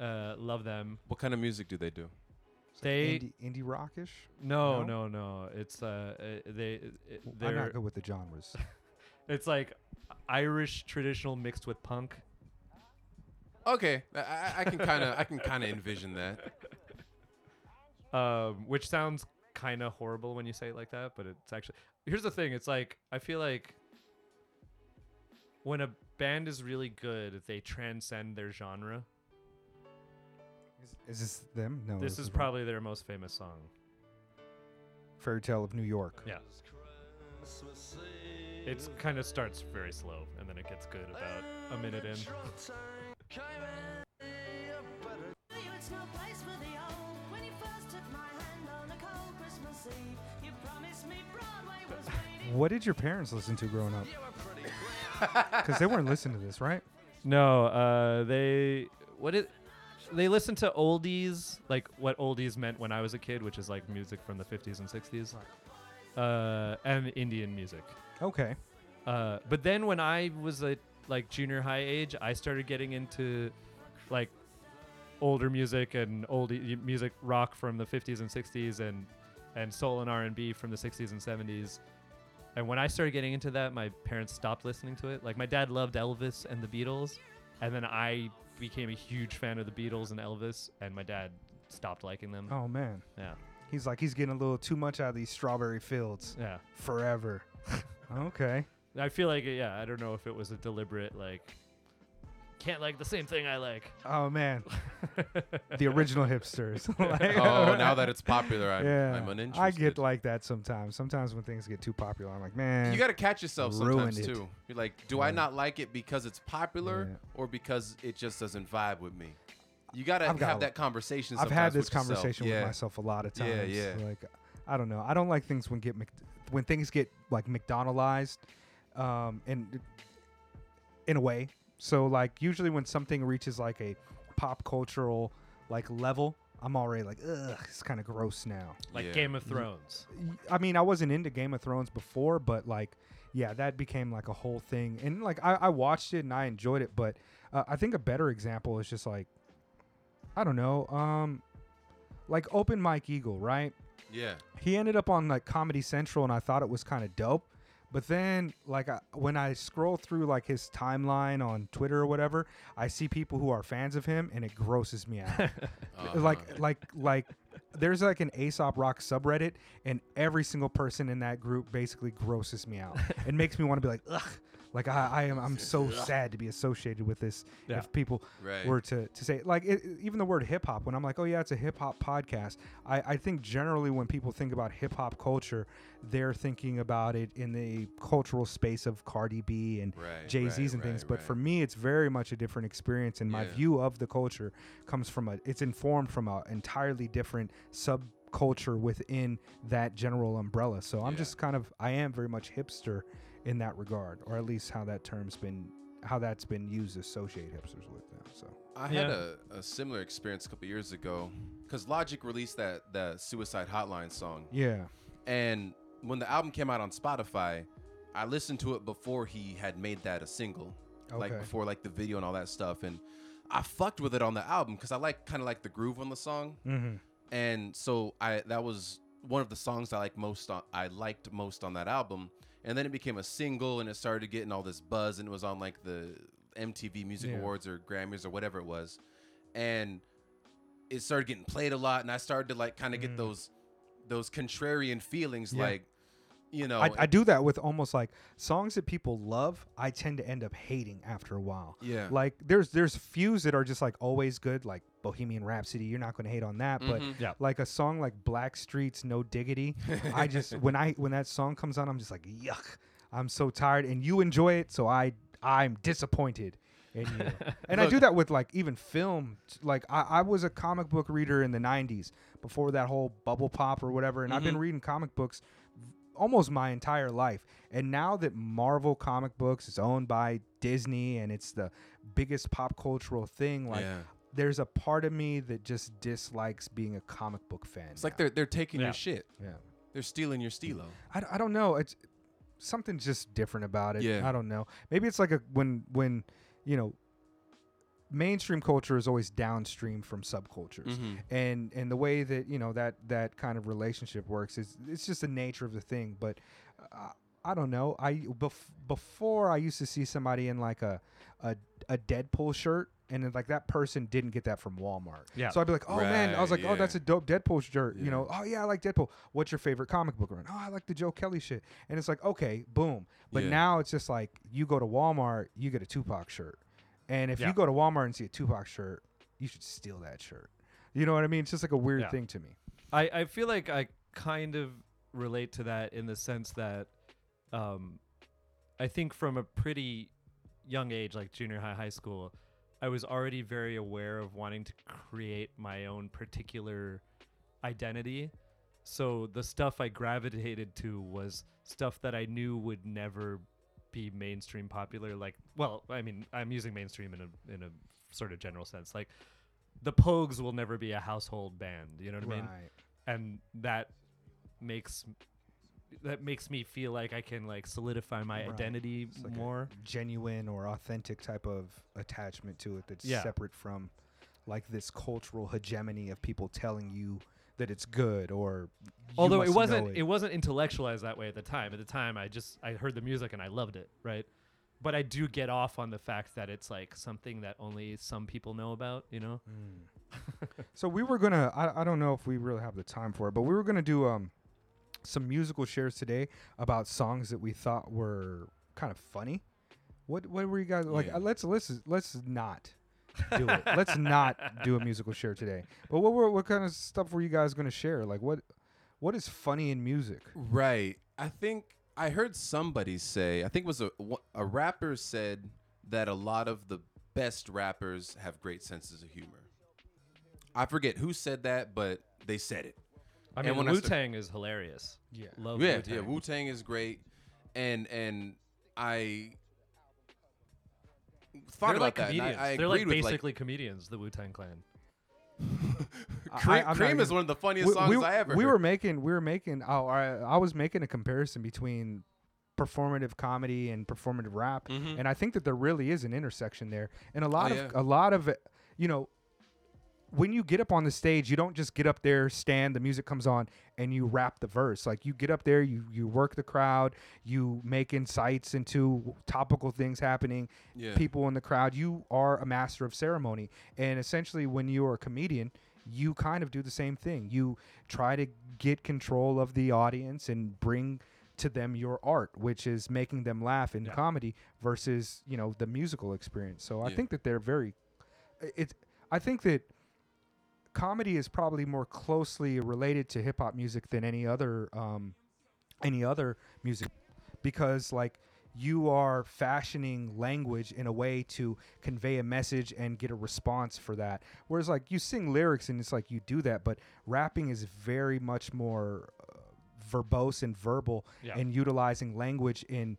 Uh, love them. What kind of music do they do? They indie, indie rockish. no, No? no, no. It's uh, uh, they uh, I'm they're not good with the genres. <laughs> it's like Irish traditional mixed with punk. Okay, I- I, I can kind of I can kind of envision that. <laughs> um, which sounds kind of horrible when you say it like that, but it's actually. Here's the thing: it's like I feel like when a band is really good, they transcend their genre. Is, is this them? No. this is wrong. probably their most famous song. Fairy Tale of New York. Yeah. It's kind of starts very slow and then it gets good about a minute in. It's no place for the old. When you first took my hand on a cold Christmas Eve, you promised me Broadway was waiting. What did your parents listen to growing up? <laughs> Because they weren't listening to this, right? No, uh, they what it they listen to oldies like what oldies meant when I was a kid, which is like music from the 50s and 60s, uh, and Indian music. Okay. Uh, but then when I was a like junior high age, I started getting into like older music and old music rock from the 50s and 60s and and soul and R&B from the 60s and 70s. And when I started getting into that, my parents stopped listening to it. Like my dad loved Elvis and the Beatles, and then I became a huge fan of the Beatles and Elvis, and my dad stopped liking them. Oh man, Yeah, he's like he's getting a little too much out of these strawberry fields yeah. forever. <laughs> okay. I feel like yeah. I don't know if it was a deliberate like can't like the same thing I like. Oh man, <laughs> the original hipsters. <laughs> <laughs> Like- Oh, now that it's popular, I'm, yeah, I'm uninterested. I get like that sometimes. Sometimes when things get too popular, I'm like, man. you got to catch yourself sometimes it. too. You're like, do I not like it because it's popular Yeah. or because it just doesn't vibe with me? You got to I've have got- that conversation. I've had this with yourself. conversation yeah. with myself a lot of Yeah, times. yeah. Like, I don't know. I don't like things when get Mc- when things get like McDonaldized, um, and in a way. So like usually when something reaches like a pop cultural like level, I'm already like, ugh, it's kind of gross now. Like Yeah. Game of Thrones. I mean, I wasn't into Game of Thrones before, but like, yeah, that became like a whole thing. And like, I, I watched it and I enjoyed it, but uh, I think a better example is just like, I don't know, um, like Open Mike Eagle, right? Yeah. he ended up on like Comedy Central, and I thought it was kind of dope. But then, like, I, when I scroll through like his timeline on Twitter or whatever, I see people who are fans of him, and it grosses me out. <laughs> Uh-huh. like, like, like, there's like an Aesop Rock subreddit, and every single person in that group basically grosses me out. <laughs> it makes me want to be like, ugh. Like I, I am, I'm <laughs> so sad to be associated with this. Yeah. If people Right. were to, to say like it, even the word hip hop when I'm like oh yeah it's a hip hop podcast I, I think generally when people think about hip hop culture they're thinking about it in the cultural space of Cardi B and Right, Jay Z's right, and things but for me it's very much a different experience and my Yeah. view of the culture comes from a it's informed from a entirely different subculture within that general umbrella so I'm Yeah. just kind of I am very much hipster in that regard or at least how that term's been how that's been used to associate hipsters with them so. I Yeah. had a, a similar experience a couple years ago because Logic released that that Suicide Hotline song, yeah. And when the album came out on Spotify, I listened to it before he had made that a single, like before like the video and all that stuff, and I fucked with it on the album because I like kind of like the groove on the song, mm-hmm. and so I that was one of the songs I like most on I liked most on that album, and then it became a single and it started getting all this buzz and it was on like the MTV Music Yeah. Awards or Grammys or whatever it was, and it started getting played a lot, and I started to like kind of get those those contrarian feelings, Mm. Yeah. like you know, I, I do that with almost like songs that people love. I tend to end up hating after a while. Yeah. Like there's there's fews that are just like always good, like Bohemian Rhapsody. You're not going to hate on that, but Mhm. Yeah. like a song like Blackstreet's, No Diggity. I <laughs> just when I when that song comes on, I'm just like yuck. I'm so tired, and you enjoy it, so I I'm disappointed in you. <laughs> and I do that with like even film. Like I, I was a comic book reader in the '90s before that whole bubble pop or whatever, and I've been Mhm. reading comic books almost my entire life. And now that Marvel comic books is owned by Disney and it's the biggest pop cultural thing, like yeah. There's a part of me that just dislikes being a comic book fan. It's like they're they're taking Yeah. your shit. yeah. They're stealing your stilo. I, I don't know. It's something's just different about it. Yeah. I don't know. Maybe it's like a when when you know mainstream culture is always downstream from subcultures. Mhm. And and the way that, you know, that that kind of relationship works is it's just the nature of the thing, but uh, I don't know. I bef- before I used to see somebody in like a a, a Deadpool shirt and then like that person didn't get that from Walmart. Yeah. So I'd be like, "Oh man." I was Right, like, "Oh, that's a dope Deadpool shirt." You know, "Oh yeah, I like Deadpool. What's your favorite comic book run?" "Oh, I like the Joe Kelly shit." And it's like, "Okay, boom." But Yeah. now it's just like you go to Walmart, you get a Tupac shirt. And if Yeah. you go to Walmart and see a Tupac shirt, you should steal that shirt. You know what I mean? It's just like a weird Yeah. thing to me. I, I feel like I kind of relate to that in the sense that um, I think from a pretty young age, like junior high, high school, I was already very aware of wanting to create my own particular identity. So the stuff I gravitated to was stuff that I knew would never be mainstream popular. Like, well, I mean, I'm using mainstream in a in a sort of general sense. Like, the Pogues will never be a household band. You know what I mean? Right. and that makes that makes me feel like I can like solidify my Right. identity like more. genuine or authentic type of attachment to it that's Yeah. separate from like this cultural hegemony of people telling you that it's good or Although it wasn't know it. wasn't intellectualized that way at the time. At the time I just I heard the music and I loved it, right? But I do get off on the fact that it's like something that only some people know about, you know? <laughs> So we were gonna. I, I don't know if we really have the time for it, but we were gonna do um some musical shares today about songs that we thought were kind of funny. What what were you guys like? Yeah. Uh, let's let's let's not do it. let's not do a musical share today. But what were what kind of stuff were you guys gonna share? Like what what is funny in music? Right. I think I heard somebody say, I think it was a a rapper said that a lot of the best rappers have great senses of humor. I forget who said that, but they said it. I And mean when I Wu sta- Tang is hilarious. Yeah. Love yeah, Wu-Tang. yeah, Wu Tang is great, and and I thought They're about like that. comedians. I, I They're agreed like with basically comedians, the Wu Tang Clan. <laughs> Cream, I'm not Cream is one of the funniest we, songs we, I ever. we heard. were making we were making oh, I, I was making a comparison between performative comedy and performative rap Mhm. and I think that there really is an intersection there and a lot Oh, of yeah. a lot of it, you know when you get up on the stage you don't just get up there stand the music comes on and you rap the verse like you get up there you you work the crowd you make insights into topical things happening Yeah. people in the crowd you are a master of ceremony and essentially when you are a comedian you kind of do the same thing you try to get control of the audience and bring to them your art which is making them laugh in Yeah. comedy versus you know the musical experience so i Yeah. think that they're very it's i think that comedy is probably more closely related to hip hop music than any other um, any other music because like you are fashioning language in a way to convey a message and get a response for that whereas like you sing lyrics and it's like you do that but rapping is very much more uh, verbose and verbal Yeah. and utilizing language in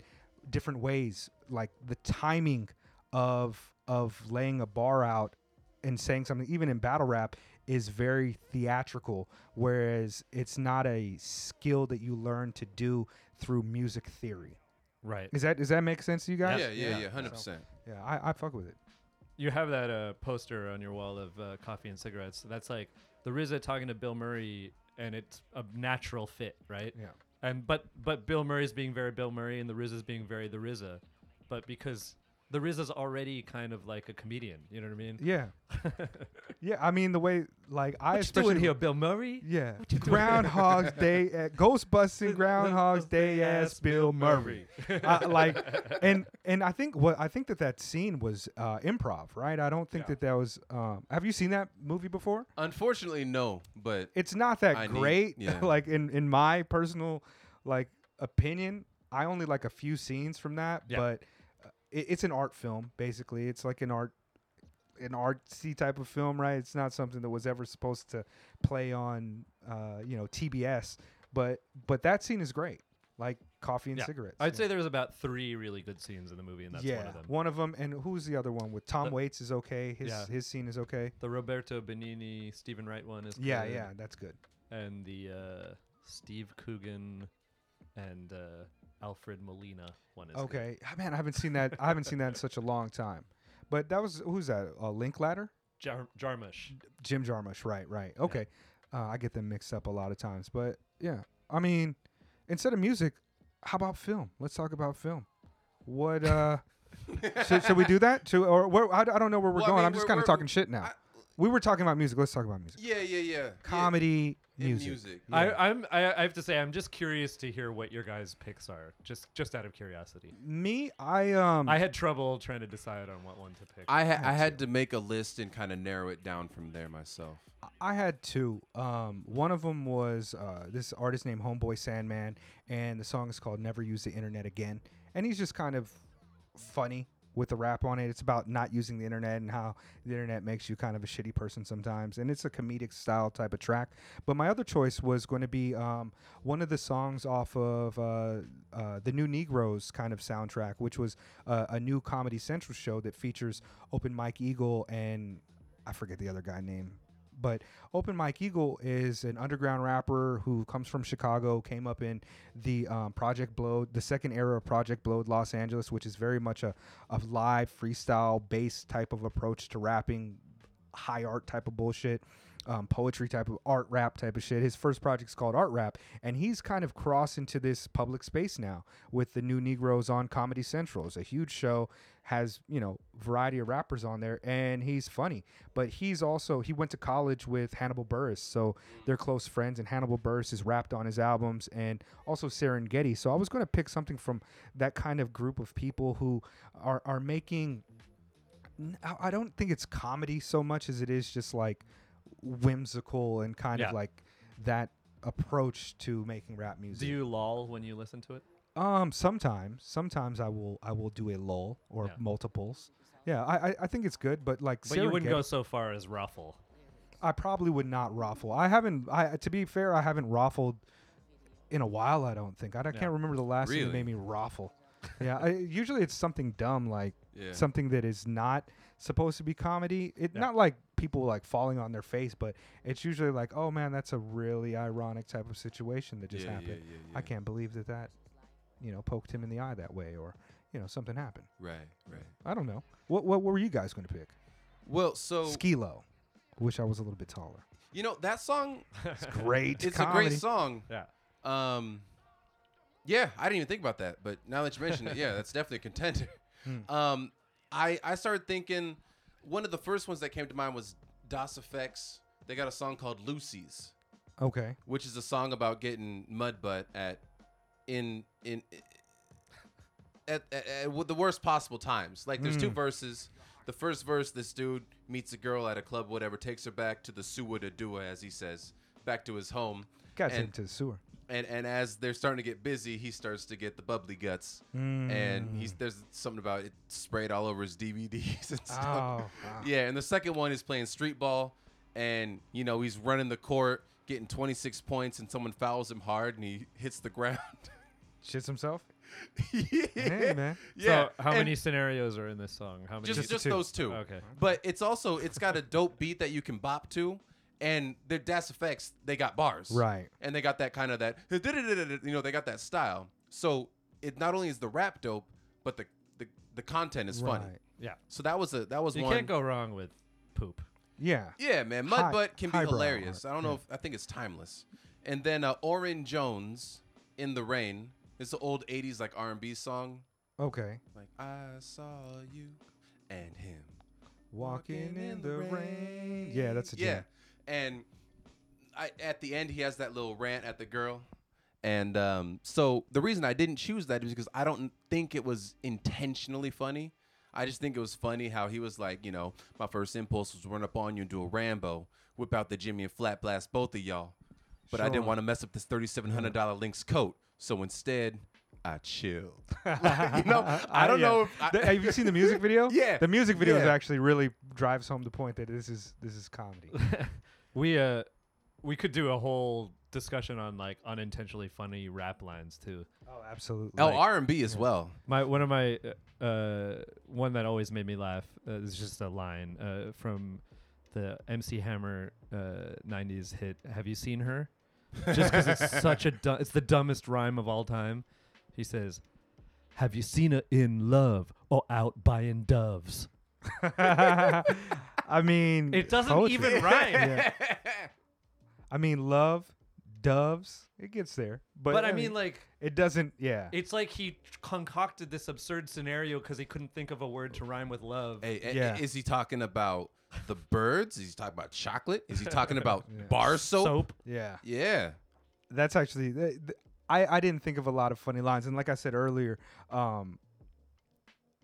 different ways like the timing of of laying a bar out and saying something even in battle rap is very theatrical whereas it's not a skill that you learn to do through music theory Right. is that does that make sense to you guys yeah, yeah, Yeah. yeah, hundred percent. yeah i, I fuck with it You have that uh, poster on your wall of uh, coffee and cigarettes. That's like the RZA talking to Bill Murray, and it's a natural fit, right? yeah And but but Bill Murray's being very Bill Murray, and the RZA's being very the RZA, but because the Riz is already kind of like a comedian, you know what I mean? yeah <laughs> yeah i mean the way like i What you especially doing here, Bill Murray? yeah you groundhog's day at ghostbusting <laughs> groundhog's day as bill murray uh, like <laughs> and and i think what i think that that scene was uh improv right i don't think Yeah. that that was um have you seen that movie before Unfortunately, no. But it's not that I need- great yeah. like in in my personal like opinion i only like a few scenes from that Yeah. but it, it's an art film basically it's like an art an artsy type of film right it's not something that was ever supposed to play on uh you know tbs but but that scene is great like coffee and Yeah. cigarettes I'd yeah. say there's about three really good scenes in the movie, and that's yeah, one of them. one of them. And who's the other one? With Tom The- Waits is okay. His Yeah. his scene is okay. The Roberto Benigni, Steven Wright one is Yeah, good, yeah, that's good. and the uh, Steve Coogan and uh, Alfred Molina one is. Okay, Ah, man, I haven't seen that. I haven't seen that in such a long time. But that was who's that? Uh, Linklater, Jar- Jarmusch. Jim Jarmusch. Right, right. Okay, uh, I get them mixed up a lot of times. But yeah, I mean, instead of music, how about film? Let's talk about film. What uh, <laughs> should, should we do that? Should, or where? I, I don't know where we're Well, I going. mean, I'm just kind of talking shit now. I- we were talking about music. Let's talk about music. yeah, yeah, yeah. yeah. Comedy, In music. music. Yeah. I, I'm. I, I have to say, I'm just curious to hear what your guys' picks are. Just, just out of curiosity. Me, I um, I had trouble trying to decide on what one to pick. I ha- I had to make a list and kind of narrow it down from there myself. I had two. Um, one of them was uh, this artist named Homeboy Sandman, and the song is called "Never Use the Internet Again." And he's just kind of funny with the rap on it. It's about not using the internet and how the internet makes you kind of a shitty person sometimes, and it's a comedic style type of track. But my other choice was going to be um, one of the songs off of uh, uh, the New Negroes kind of soundtrack, which was uh, a new Comedy Central show that features Open Mike Eagle and I forget the other guy name. But Open Mike Eagle is an underground rapper who comes from Chicago, came up in the um, Project Blowed, the second era of Project Blowed, Los Angeles, which is very much a, a live freestyle based type of approach to rapping, high art type of bullshit, um, poetry type of art rap type of shit. His first project's called Art Rap, and he's kind of crossed into this public space now with the new Negroes on Comedy Central. It's a huge show, has you know variety of rappers on there, and he's funny. But he's also he went to college with Hannibal Buress, so they're close friends. And Hannibal Buress has rapped on his albums, and also Serengeti. So I was going to pick something from that kind of group of people who are are making I don't think it's comedy so much as it is just like whimsical and kind Yeah. of like that approach to making rap music. Do you lull when you listen to it? um sometimes sometimes I will I will do a lull or Yeah. multiples. Yeah, I, I I think it's good, but like But you wouldn't go Serengeti- so far as ruffle. I probably would not ruffle. I haven't. I to be fair, I haven't ruffled in a while. I don't think. I, don't- Yeah. can't remember the last thing that made me ruffle. yeah. I, usually it's something dumb like <laughs> Yeah. something that is not supposed to be comedy. It Yeah. not like people like falling on their face, but it's usually like, oh man, that's a really ironic type of situation that just yeah, happened. Yeah, yeah, I can't believe that that, you know, poked him in the eye that way, or you know, something happened. Right, right. I don't know. What what, what were you guys going to pick? Well, so Skee-Lo. Wish I was a little bit taller. you know that song. It's <laughs> great. It's comedy. a great song. Yeah. Um, yeah, I didn't even think about that, but now that you mention it, yeah, that's definitely a contender. Hmm. Um, I I started thinking one of the first ones that came to mind was Das EFX. They got a song called Lucy's, Okay. which is a song about getting mud butt at in in at, at, at with the worst possible times. Like there's two Mm. verses. The first verse, this dude meets a girl at a club, whatever, takes her back to the sewer to do as he says, back to his home. Got And- him to the sewer. And and as they're starting to get busy, he starts to get the bubbly guts, and Mm. he's there's something about it sprayed all over his DVDs and <laughs> stuff. Oh, wow. Yeah, and the second one is playing street ball, and you know he's running the court, getting 26 points, and someone fouls him hard, and he hits the ground. <laughs> Shits himself. yeah, Hey man. yeah. So how and many scenarios are in this song? How many? Just Just just, two. those two. Okay. But it's also it's got a dope beat that you can bop to, and their Das EFX they got bars. Right. and they got that kind of that you know they got that style so it not only is the rap dope but the the, the content is funny Right. yeah. so that was a that was one. You one can't go wrong with poop. Yeah. yeah man mud High- butt can be highbrow hilarious art, i don't know if i think it's timeless and then uh orin jones in the rain it's an old 80s like r&b song Okay. like i saw you and him Walking in the rain. Yeah, that's a yeah jam. And I, at the end he has that little rant at the girl and um, so the reason i didn't choose that is because i don't think it was intentionally funny i just think it was funny how he was like you know my first impulse was run up on you and do a rambo whip out the jimmy and flat blast both of y'all but i didn't want to mess up this $3700 lynx coat so instead i chilled <laughs> you know i don't yeah. know if I, The- have you seen the music <laughs> video? Yeah. The music video Yeah. actually really drives home the point that this is this is comedy. <laughs> we uh, we could do a whole discussion on like unintentionally funny rap lines too. oh, absolutely. oh like- r&b as well My one of my uh, uh one that always made me laugh uh, is just a line uh, from the MC Hammer uh, '90s hit. Have you seen her? Just because it's <laughs> such a du- it's the dumbest rhyme of all time. He says, "Have you seen her in love or out buying doves?" <laughs> <laughs> I mean, It doesn't poetry. even <laughs> rhyme. Yeah. <laughs> I mean, love, doves. It gets there, but, But, I mean, like, it doesn't. Yeah. it's like he concocted this absurd scenario because he couldn't think of a word to rhyme with love. Hey, Yeah. is he talking about the birds? Is he talking about chocolate? Is he talking <laughs> about Yeah. bar soap? Soap. yeah. Yeah. That's actually. th- th- I I didn't think of a lot of funny lines, and like I said earlier, um,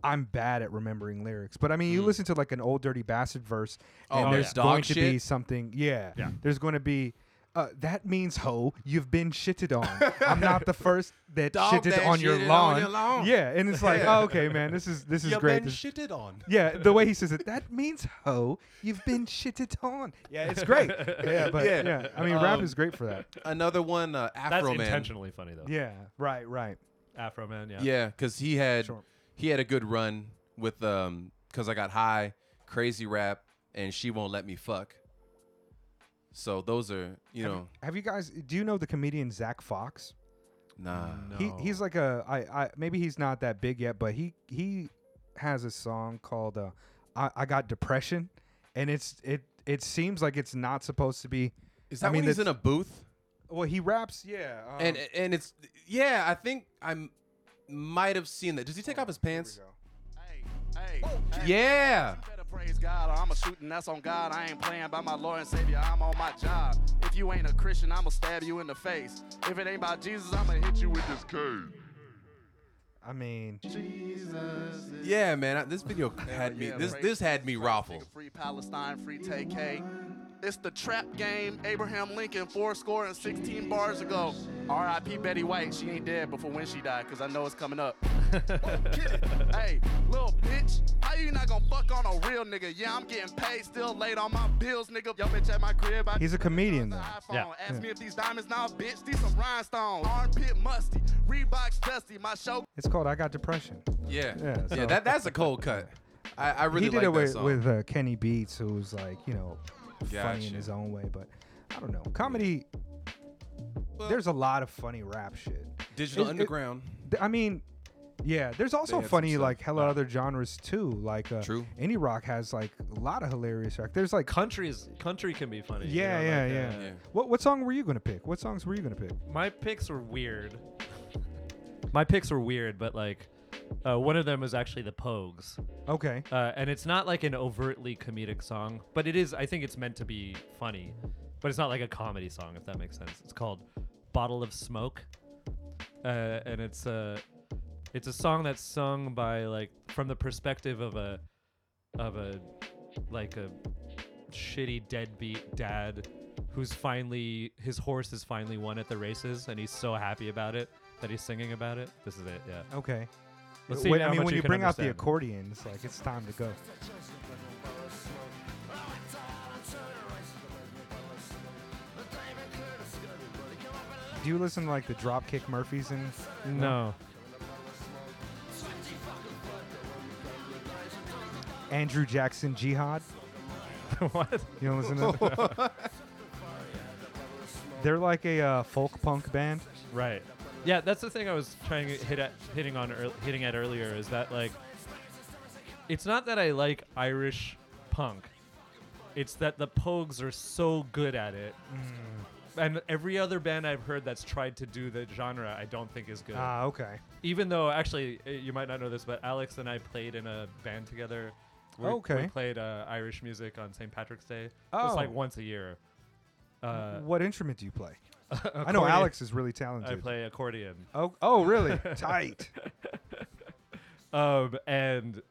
I'm bad at remembering lyrics. But I mean, you Mm. listen to like an old dirty bastard verse, Oh, and yeah. there's dog going to be something. Yeah. Yeah. There's going to be. Uh, that means ho, you've been shitted on. I'm <laughs> not the first that Dog shitted that on your shitted on lawn. your lawn. Yeah, and it's like, Yeah. oh, okay, man, this is this is You've great. been This- shitted on. <laughs> yeah, the way he says it, that means ho, you've been shitted on. Yeah, it's great. <laughs> Yeah, but yeah, Yeah. I mean, rap Um, is great for that. Another one, uh, That's Afroman. That's intentionally funny though. Yeah, right, right. Afroman. Yeah. Yeah, because he had Sure. He had a good run with um because I got high, crazy rap, and she won't let me fuck. So those are you have, know have you guys? Do you know the comedian Zach Fox? nah. No. He he's like a I I maybe he's not that big yet, but he he has a song called uh, I I got depression, and it's it it seems like it's not supposed to be. Is that I that mean, when he's in a booth? Well, he raps, yeah, um, and and it's yeah. I think I might have seen that. Does he take off his pants? Hey, hey, oh, hey. Yeah. You better praise God or I'ma shoot and that's on God. I ain't playing by my Lord and Savior. I'm on my job. If you ain't a Christian, I'ma stab you in the face. If it ain't about Jesus, I'ma hit you with this cane. I mean, Jesus. Yeah, man. I- This video had me. Yeah, This this had me praise raffled. nigga, Free Palestine, free TK. It's the trap game. Abraham Lincoln, four score and 16 bars ago. R.I.P. Betty White. She ain't dead before when she died, cause I know it's coming up. <laughs> Get it? Hey, little bitch. How you not gonna fuck on a real nigga? Yeah, I'm getting paid, still late on my bills, nigga. Yo, bitch at my crib. I He's a comedian, though. iPhone. Yeah. Ask Yeah. me if these diamonds now, bitch. These some rhinestones. Armpit musty. Reeboks dusty. My show It's called "I Got Depression." Yeah. Yeah, Yeah. that that's a cold cut. I, I really he did like it that with song. with uh, Kenny Beats, who's like you know funny in his own way. But I don't know, comedy. Well- there's a lot of funny rap shit. Digital it- it- Underground. Th- I mean, yeah. There's also funny stuff. like hella other genres too. Like uh, True. indie rock has like a lot of hilarious track. There's like Countries, country can be funny. you yeah, know, yeah, like, yeah, uh, Yeah. What what song were you gonna pick? What songs were you gonna pick? My picks were weird. My picks were weird, but like, uh, one of them is actually the Pogues, Okay. uh, and it's not like an overtly comedic song, but it is. I think it's meant to be funny, but it's not like a comedy song, if that makes sense. It's called "Bottle of Smoke," uh, and it's a it's a song that's sung by like from the perspective of a of a like a shitty deadbeat dad who's finally his horse is finally won at the races and he's so happy about it that he's singing about it. This is it, yeah. Okay. Let's see Wait, how I mean, much when you bring out the understand. accordion, it's like it's time to go. Do you listen to like the Dropkick Murphys and No. Andrew Jackson Jihad? <laughs> what? You don't listen to them? <laughs> They're like a uh, folk punk band. Right. Yeah, that's the thing I was trying to hit at hitting on ear hitting at earlier is that like it's not that I like Irish punk. It's that the Pogues are so good at it. And every other band I've heard that's tried to do the genre, I don't think is good. Ah, okay. Even though, actually, uh, you might not know this, but Alex and I played in a band together. We, We played uh, Irish music on St. Patrick's Day. Just like Oh. once a year. Uh, what instrument do you play? <laughs> I know. Alex is really talented. I play accordion. Oh, oh, really? <laughs> Tight. <laughs> Um, and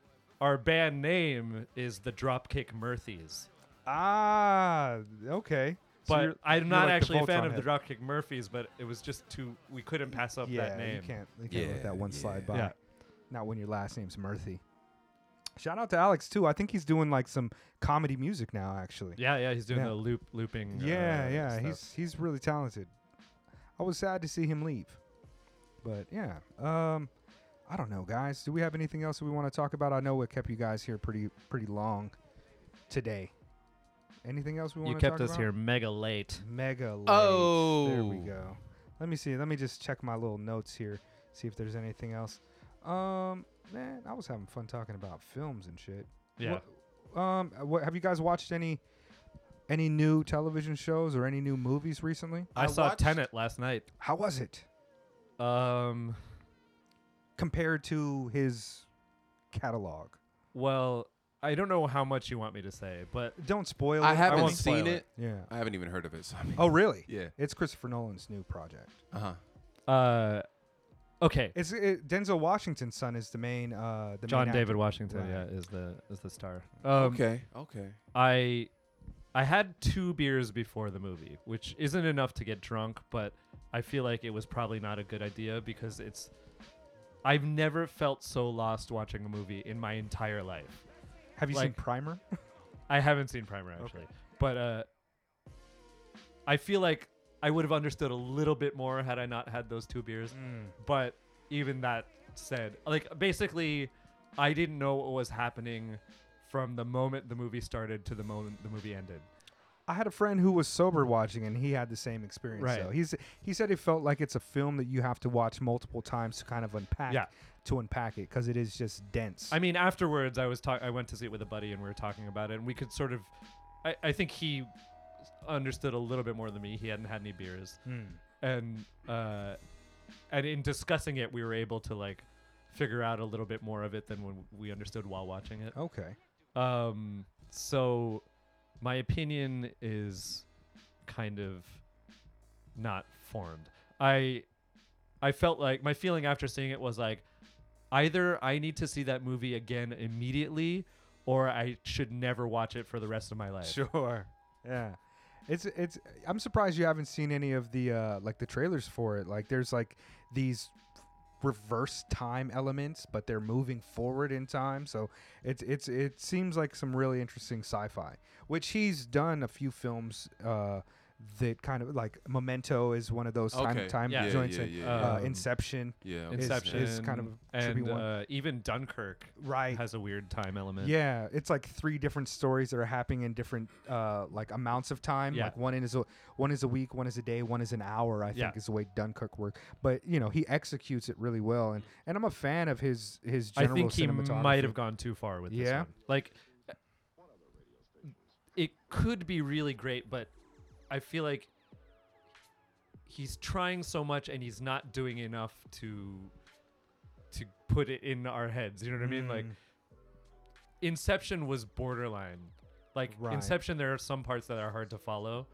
our band name is the Dropkick Murphys. Ah, okay. So But you're- I'm you're not like the actually a fan Voltron of the head. Dropkick Murphys, but it was just too we couldn't pass up yeah, that name. you can't. You can't let that one slide by. Yeah. Not when your last name's Murphy. Shout out to Alex too. I think he's doing like some comedy music now. Actually. Yeah, yeah, he's doing Yeah. the loop looping. Yeah, uh, yeah. stuff. He's he's really talented. I was sad to see him leave, but yeah. Um, I don't know, guys. Do we have anything else that we want to talk about? I know it kept you guys here pretty pretty long today. Anything else we want you kept talk us about? here mega late. Mega late. Oh. There we go. Let me see. Let me just check my little notes here. See if there's anything else. Um, man, I was having fun talking about films and shit. Yeah. What, um, what have you guys watched any any new television shows or any new movies recently? I, I saw watched- Tenet last night. How was it Um, compared to his catalog? well, I don't know how much you want me to say, but Don't spoil it. I it. haven't won't seen it. it. Yeah. I haven't even heard of it. So I mean, Oh, really? yeah. It's Christopher Nolan's new project. Uh huh. uh, okay. It's it, Denzel Washington's son is the main uh the John main David actor. Washington, Right. yeah, is the is the star. Um, okay. Okay. I I had two beers before the movie, which isn't enough to get drunk, but I feel like it was probably not a good idea because it's I've never felt so lost watching a movie in my entire life. Have you seen Primer? <laughs> I haven't seen Primer actually, but uh, I feel like I would have understood a little bit more had I not had those two beers. Mm. But even that said, like basically, I didn't know what was happening from the moment the movie started to the moment the movie ended. I had a friend who was sober watching, and he had the same experience. Right. So he's he said it felt like it's a film that you have to watch multiple times to kind of unpack. Yeah. To unpack it because it is just dense. I mean, afterwards, I was talk- I went to see it with a buddy, and we were talking about it, and we could sort of, I, I think he understood a little bit more than me. He hadn't had any beers, Hmm. and uh, and in discussing it, we were able to like figure out a little bit more of it than when we understood while watching it. Okay. Um, so my opinion is kind of not formed. I I felt like my feeling after seeing it was like either I need to see that movie again immediately or I should never watch it for the rest of my life. Sure. Yeah. It's it's I'm surprised you haven't seen any of the uh like the trailers for it. Like there's like these reverse time elements, but they're moving forward in time. So it's it's it seems like some really interesting sci-fi, which he's done a few films uh that kind of like Memento is one of those time Okay. time Yeah. Yeah, joints. yeah, and, yeah, uh, Um, Inception, Yeah. Inception is kind of should be and one. uh, even Dunkirk right? has a weird time element. Yeah, it's like three different stories that are happening in different uh, like amounts of time. Yeah. Like one is a one is a week, one is a day, one is an hour. I think Yeah. is the way Dunkirk works. But you know he executes it really well, and and I'm a fan of his his. General I General think he cinematography. might have gone too far with this Yeah? one. Like, it could be really great, but I feel like he's trying so much and he's not doing enough to to put it in our heads. You know what I mean? Like, Mm, Inception was borderline. Like Right. Inception, there are some parts that are hard to follow,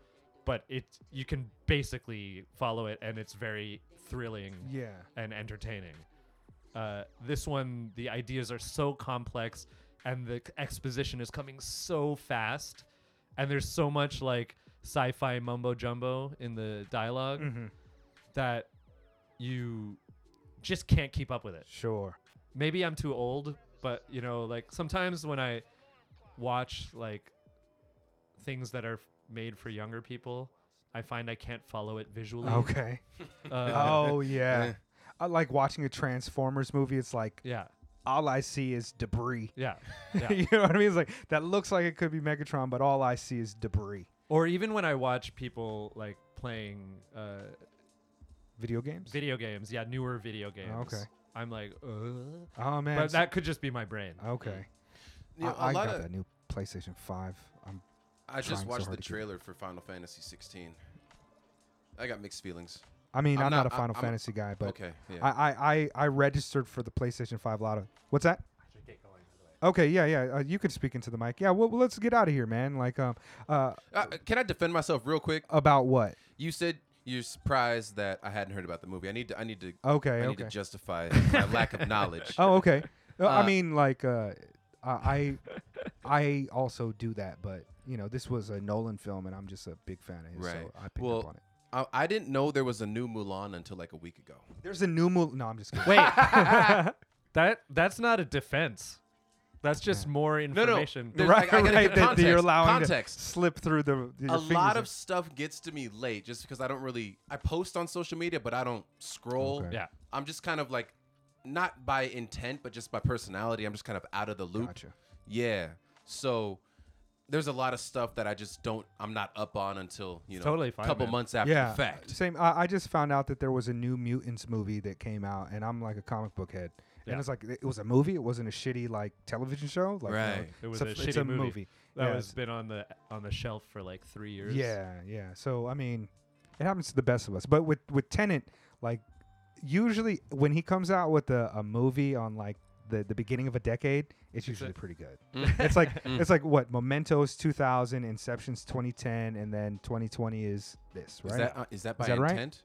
but it you can basically follow it, and it's very thrilling yeah, and entertaining. Uh, this one, the ideas are so complex, and the exposition is coming so fast, and there's so much like sci-fi mumbo jumbo in the dialog Mhm. that you just can't keep up with it. sure. Maybe I'm too old, but you know, like sometimes when I watch like things that are made for younger people, I find I can't follow it visually. Okay. <laughs> Uh, <laughs> oh yeah. I like watching a Transformers movie. It's like yeah, all I see is debris. yeah, <laughs> yeah. you know what I mean? It's like that looks like it could be Megatron, but all I see is debris. Or even when I watch people like playing uh, Video games. video games, yeah, newer video games. okay. I'm like, uh, oh man. but so- that could just be my brain. okay. You know, I, a I lot got of that new PlayStation Five. I'm I just trying so watched hard the to keep- trailer for Final Fantasy 16. I got mixed feelings. I mean, I'm, I'm not, not- a Final I'm- Fantasy guy, but okay, yeah. I, I, I, I registered for the PlayStation 5 Lotto. What's that? Okay, yeah, yeah. Uh, you could speak into the mic. Yeah, well, well, let's get out of here, man. Like, um, uh, Uh, can I defend myself real quick? about what? You said you're surprised that I hadn't heard about the movie. I need to. I need to. Okay, I need okay. to justify my lack of knowledge. <laughs> Oh, okay. <laughs> Uh, I Uh, mean, like, uh, I, I also do that, but you know, this was a Nolan film, and I'm just a big fan of his, Right. so I picked Well, up on it. I, I didn't know there was a new Mulan until like a week ago. There's a new movie. No, I'm just kidding. Wait, <laughs> that that's not a defense. That's just more no. information. There's- I- I gotta right, give that you're context, allowing context. to slip through the. your a fingers lot in. of stuff gets to me late just because I don't really. I post on social media, but I don't scroll. Okay. Yeah. I'm just kind of like, not by intent, but just by personality. I'm just kind of out of the loop. Gotcha. Yeah. So there's a lot of stuff that I just don't. I'm not up on until you know, Totally fine, a couple man. months after yeah, the fact. Same. I, I just found out that there was a new Mutants movie that came out, and I'm like a comic book head. And it's like it was a movie. It wasn't a shitty like television show. Like, you know, Right. It was it's a, a, shitty it's a movie, movie. that Yeah, was been on the on the shelf for like three years. Yeah, yeah. So I mean, it happens to the best of us. But with with Tenet, like usually when he comes out with a, a movie on like the the beginning of a decade, it's usually pretty good. <laughs> it's like Mm. it's like what Memento's 2000, Inception's 2010, and then 2020 is this, right? Is that uh, is that by that right?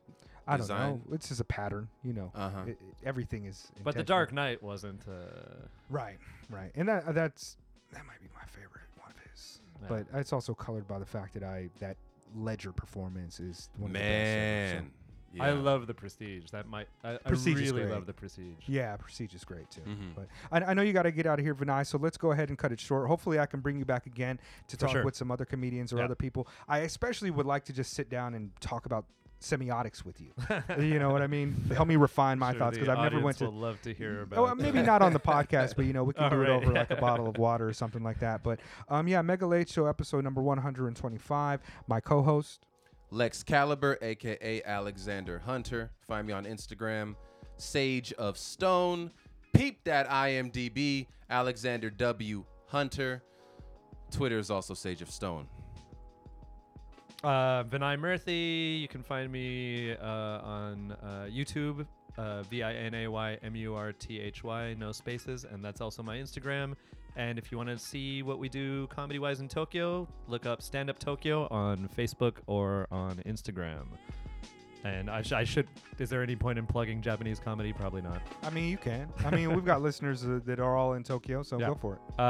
Intent? I don't design? know. It's just a pattern, you know. Uh-huh. It- it- everything is. But the. Dark Knight wasn't. Uh, Right, right, and that that's that might be my favorite one of his. Yeah. But it's also colored by the fact that I that Ledger performance is one of the best so- Man. I love the Prestige. That might. I, I Prestige is really great. love the Prestige. Yeah, Prestige is great too. Mhm. But I, I know you got to get out of here, Vinay. So let's go ahead and cut it short. Hopefully, I can bring you back again to For talk sure. with some other comedians or Yeah. other people. I especially would like to just sit down and talk about semiotics with you. <laughs> you know what I mean? Help me refine my Sure thoughts because I've never went to. will love to hear about. Oh, maybe not on the podcast, but you know we can <laughs> All do it over like a bottle of water or something like that. But um, yeah, Mega Late Show episode number one hundred and twenty-five. My co-host. Lex Caliber, aka Alexander Hunter. Find me on Instagram, Sage of Stone. Peep that IMDb, Alexander W. Hunter. Twitter is also Sage of Stone. Uh, Vinay Murthy. You can find me uh, on uh, YouTube. Uh, V I N A Y M U R T H Y, no spaces, and that's also my Instagram. And if you want to see what we do comedy wise in Tokyo, look up Stand Up Tokyo on Facebook or on Instagram. And I, sh- I should. Is there any point in plugging Japanese comedy? Probably not. I mean, you can. I mean, we've got <laughs> listeners uh, that are all in Tokyo, so Yeah. go for it. Uh,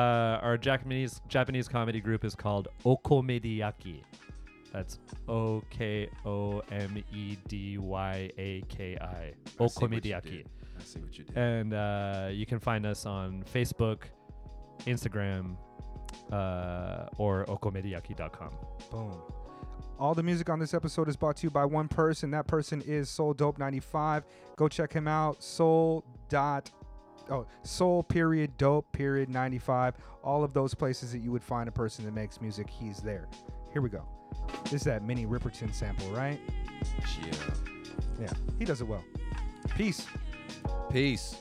our Japanese Japanese comedy group is called Okomedyaki. That's O K O M E D Y A K I. Okomedyaki. I see what you did. And uh, you can find us on Facebook, Instagram, uh, or okomedyaki.com. Boom. All the music on this episode is brought to you by one person. That person is Soul Dope 95. Go check him out. Soul dot oh Soul period dope period 95. All of those places that you would find a person that makes music, he's there. Here we go. This is that Minnie Riperton sample, right? Yeah. Yeah, he does it well. Peace. Peace.